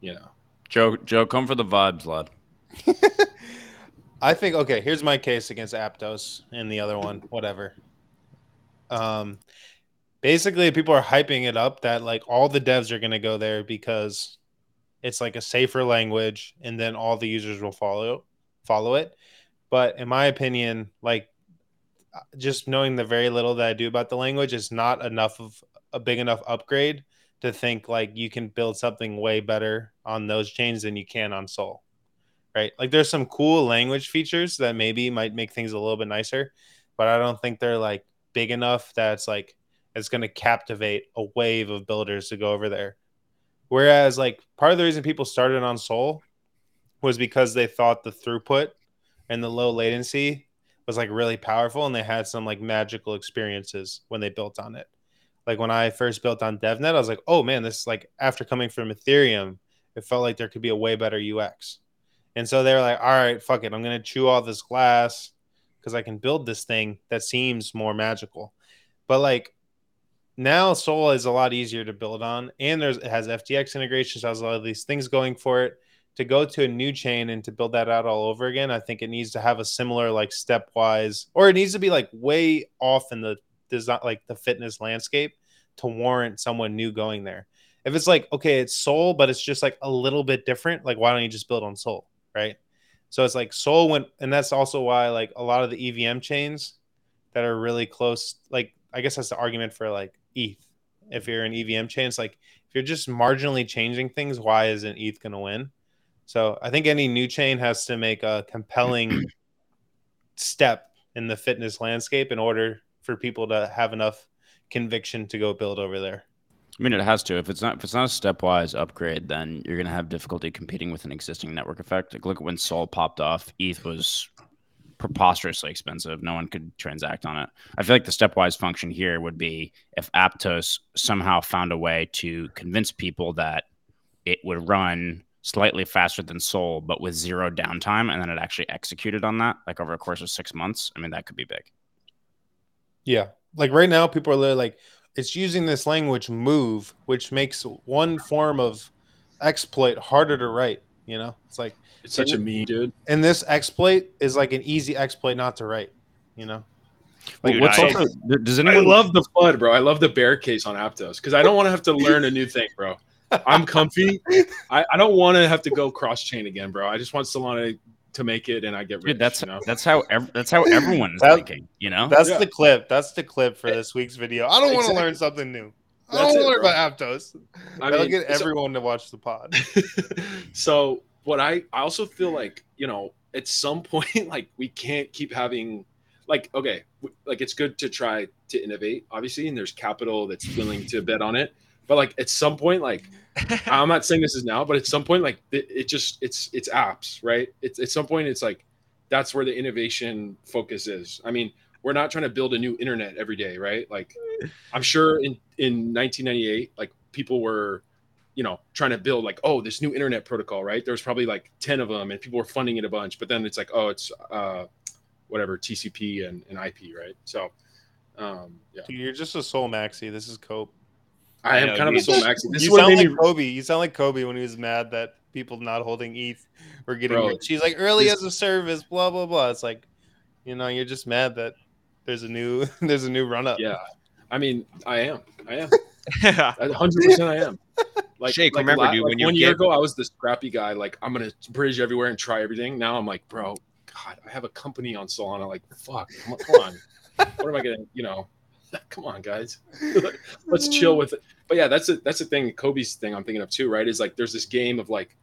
Speaker 3: you know,
Speaker 2: Joe, Joe, come for the vibes, lad.
Speaker 4: I think okay. Here's my case against Aptos and the other one, whatever. Um, basically, people are hyping it up that like all the devs are going to go there because it's like a safer language, and then all the users will follow follow it. But in my opinion, like just knowing the very little that I do about the language is not enough of a big enough upgrade to think like you can build something way better on those chains than you can on Sol right? Like there's some cool language features that maybe might make things a little bit nicer, but I don't think they're like big enough that it's like it's going to captivate a wave of builders to go over there. Whereas like part of the reason people started on Sol was because they thought the throughput and the low latency was like really powerful and they had some like magical experiences when they built on it. Like when I first built on DevNet, I was like, "Oh man, this is like after coming from Ethereum, it felt like there could be a way better UX." And so they were like, all right, fuck it. I'm to chew all this glass because I can build this thing that seems more magical. But like now Sol is a lot easier to build on. And there's it has FTX integration, so has a lot of these things going for it. To go to a new chain and to build that out all over again, I think it needs to have a similar like stepwise, or it needs to be like way off in the design, like the fitness landscape to warrant someone new going there. If it's like, okay, it's Sol, but it's just like a little bit different, like why don't you just build on Sol, right? So it's like Sol went, and that's also why like a lot of the EVM chains that are really close, like I guess that's the argument for like ETH. If you're an EVM chain, it's like if you're just marginally changing things, why isn't ETH going to win? So I think any new chain has to make a compelling step in the fitness landscape in order for people to have enough conviction to go build over there.
Speaker 2: I mean, it has to. If it's not, if it's not a stepwise upgrade, then you're going to have difficulty competing with an existing network effect. Like, look at when Sol popped off. ETH was preposterously expensive. No one could transact on it. I feel like the stepwise function here would be if Aptos somehow found a way to convince people that it would run slightly faster than Sol, but with zero downtime, and then it actually executed on that, like over a course of six months. I mean, that could be big.
Speaker 4: Yeah. Like right now, people are literally like, it's using this language move, which makes one form of exploit harder to write. You know, it's like,
Speaker 3: it's such a meme, dude.
Speaker 4: and this exploit is like an easy exploit not to write. You know,
Speaker 2: Like,
Speaker 1: Dude,
Speaker 2: what's
Speaker 1: I-
Speaker 2: also does
Speaker 3: I
Speaker 2: anyone
Speaker 3: love the flood, bro. I love the bear case on Aptos because I don't want to have to learn a new thing, bro. I'm comfy. I, I don't want to have to go cross chain again, bro. I just want Solana to make it and I get rich.
Speaker 2: Dude, that's
Speaker 3: you know?
Speaker 2: that's how ev- that's how everyone's
Speaker 4: That-
Speaker 2: thinking. You know,
Speaker 4: that's
Speaker 3: Yeah.
Speaker 4: the clip. That's the clip for eh, this week's video. I don't want to
Speaker 3: Exactly.
Speaker 4: learn something new. I don't want to learn
Speaker 3: bro.
Speaker 4: about Aptos.
Speaker 3: I
Speaker 4: That'll
Speaker 3: mean,
Speaker 4: get
Speaker 3: so-
Speaker 4: everyone to watch the pod.
Speaker 3: so what I I also feel like you know at some point like we can't keep having like okay like it's good to try to innovate obviously and there's capital that's willing to bet on it But like at some point, like I'm not saying this is now, but at some point, like it, it just it's it's apps, right? It's at some point, it's like that's where the innovation focus is. I mean, we're not trying to build a new internet every day, right? Like I'm sure in in 1998, like people were, you know, trying to build like oh this new internet protocol, right? There's probably like ten of them, and people were funding it a bunch. But then it's like oh it's uh whatever TCP and, and IP, right? So um yeah,
Speaker 4: Dude, you're just a Sol maxi. This is Cope.
Speaker 3: I
Speaker 1: I
Speaker 3: am kind of a
Speaker 1: dude.
Speaker 3: Sol maxi. This
Speaker 4: you sound like
Speaker 3: me
Speaker 4: Kobe. You sound like Kobe when he was mad that people not holding ETH were getting
Speaker 3: Bro,
Speaker 4: rich. He's like early
Speaker 3: this-
Speaker 4: as a service, blah blah blah. It's like, you know, you're just mad that there's a new there's a new run up.
Speaker 3: yeah. I mean, I am. I am. hundred percent I am. Like,
Speaker 1: Shake,
Speaker 3: like
Speaker 1: remember,
Speaker 3: la-
Speaker 1: dude,
Speaker 3: like
Speaker 1: when you
Speaker 3: one year
Speaker 1: get-
Speaker 3: ago, I was the scrappy guy. Like, I'm gonna bridge everywhere and try everything. Now I'm like, bro, God, I have a company on Solana. Like, fuck, come on, come on. what am I gonna, you know? Come on, guys, let's chill with it. But yeah, that's a that's the thing. Kobe's thing I'm thinking of too, right? Is like there's this game of like,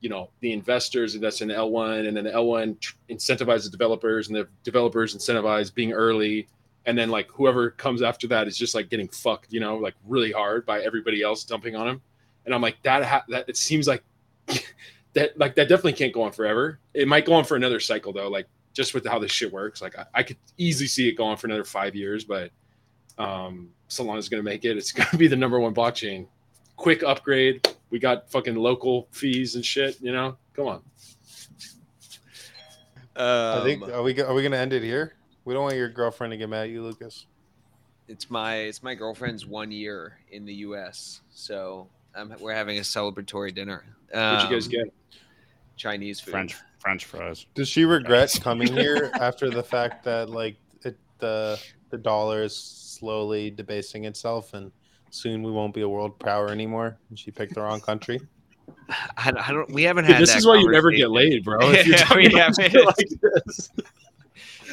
Speaker 3: you know, the investors invest in L1, and then the L1 tr- incentivizes developers, and the developers incentivize being early, and then like whoever comes after that is just like getting fucked, you know, like really hard by everybody else dumping on him. And I'm like, that ha- that it seems like that like that definitely can't go on forever. It might go on for another cycle though, like just with how this shit works. Like I, I could easily see it going for another five years, but um Solana's gonna make it. It's gonna be the number one blockchain. Quick upgrade. We got fucking local fees and shit, you know? Come on.
Speaker 4: I think
Speaker 1: Um,
Speaker 4: are we are we gonna end it here? We don't want your girlfriend to get mad at you, Lucas.
Speaker 1: it's my it's my girlfriend's one year in the U.S. So um, we're having a celebratory dinner.
Speaker 3: What'd you guys
Speaker 1: Um,
Speaker 3: get?
Speaker 1: Chinese food.
Speaker 2: French French fries.
Speaker 4: Does she regret coming here after the fact that like it, the the dollar is slowly debasing itself and soon we won't be a world power anymore? And she picked the wrong country.
Speaker 1: I, don't- I don't. We haven't
Speaker 3: Dude,
Speaker 1: had.
Speaker 3: this
Speaker 1: that
Speaker 3: is why you never get laid, bro. If you're
Speaker 1: Yeah,
Speaker 3: talking
Speaker 1: we
Speaker 3: about
Speaker 1: haven't.
Speaker 3: like this.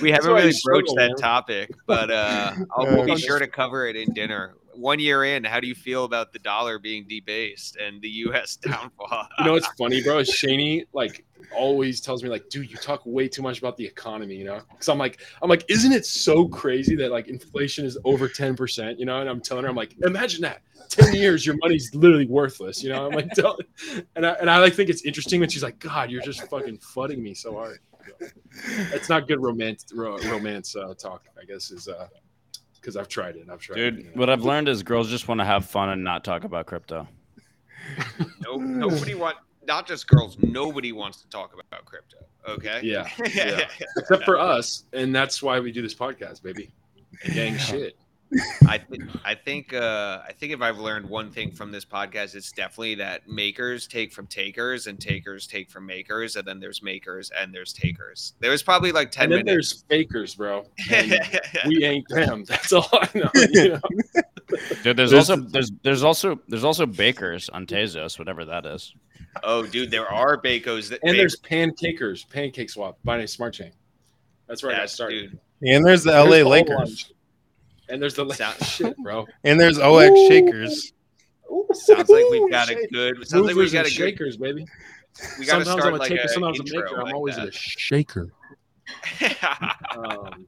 Speaker 1: We haven't really broached
Speaker 3: struggle,
Speaker 1: that
Speaker 3: man.
Speaker 1: topic, but uh, I'll
Speaker 4: Yeah.
Speaker 1: we'll be
Speaker 3: I'm
Speaker 1: sure
Speaker 3: just-
Speaker 1: to cover it in dinner. One year in, how do you feel about the dollar being debased and the U.S. downfall?
Speaker 3: You know it's funny, bro? Shaney like always tells me like, dude, you talk way too much about the economy, you know? Because I'm like, I'm like, isn't it so crazy that like inflation is over ten percent, you know? And I'm telling her, I'm like, imagine that. 10 years your money's literally worthless you know i'm like tell, and i and i like think it's interesting when she's like god you're just fucking fudding me so hard it's not good romance ro- romance uh, talk i guess is uh because i've tried it i've tried it,
Speaker 2: Dude,
Speaker 3: you know?
Speaker 2: what I've learned is girls just want to have fun and not talk about crypto.
Speaker 1: no, nobody want. Not just girls. Nobody wants to talk about crypto. Okay.
Speaker 3: yeah yeah except for us and that's why we do this podcast baby gang shit
Speaker 1: I think I think uh, I think if I've learned one thing from this podcast, it's definitely that makers take from takers and takers take from makers, and then there's makers and there's takers. There's probably like ten
Speaker 3: and then
Speaker 1: minutes.
Speaker 3: there's fakers bro we ain't them that's all i know you know?
Speaker 2: Dude, there's,
Speaker 4: There's-
Speaker 2: also there's there's also there's also bakers on Tezos, whatever that is.
Speaker 1: oh, dude, there are Bakos that
Speaker 3: and
Speaker 1: bake-
Speaker 3: there's pancakers PancakeSwap Binance smart chain that's where i got started
Speaker 1: dude.
Speaker 4: And there's the LA
Speaker 3: the whole
Speaker 4: Lakers.
Speaker 3: Lunch. and there's the
Speaker 1: Sound-
Speaker 3: shit bro
Speaker 4: And there's OX Shakers.
Speaker 1: Sounds like we've got a good. Sounds like we've got
Speaker 3: and
Speaker 1: a good.
Speaker 3: shakers baby
Speaker 1: We got to
Speaker 3: sometimes
Speaker 1: start
Speaker 3: i'm a
Speaker 1: like
Speaker 3: taker
Speaker 1: a
Speaker 3: sometimes a
Speaker 1: intro
Speaker 3: maker i'm always
Speaker 1: that.
Speaker 3: a shaker um,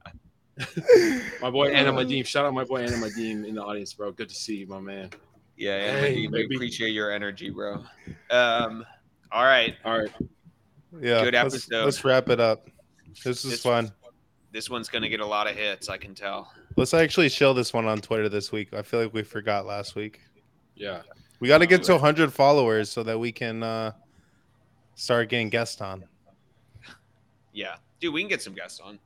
Speaker 3: my boy Anna Madim. Shout out my boy Anna Madim in the audience, bro. Good to see you, my man.
Speaker 1: Yeah, yeah,
Speaker 3: Hey,
Speaker 1: Nadeem, we
Speaker 3: baby.
Speaker 1: appreciate your energy, bro. Um, all right,
Speaker 3: All right.
Speaker 4: Yeah.
Speaker 1: Good
Speaker 4: let's,
Speaker 1: episode.
Speaker 4: let's wrap it up. This is
Speaker 1: This-
Speaker 4: fun.
Speaker 1: this one's gonna get a lot of hits, I can tell.
Speaker 4: Let's actually show this one on Twitter this week. I feel like we forgot last week.
Speaker 3: Yeah.
Speaker 4: We got to get to 100 followers so that we can uh, start getting guests on.
Speaker 1: Yeah, dude, we can get some guests on.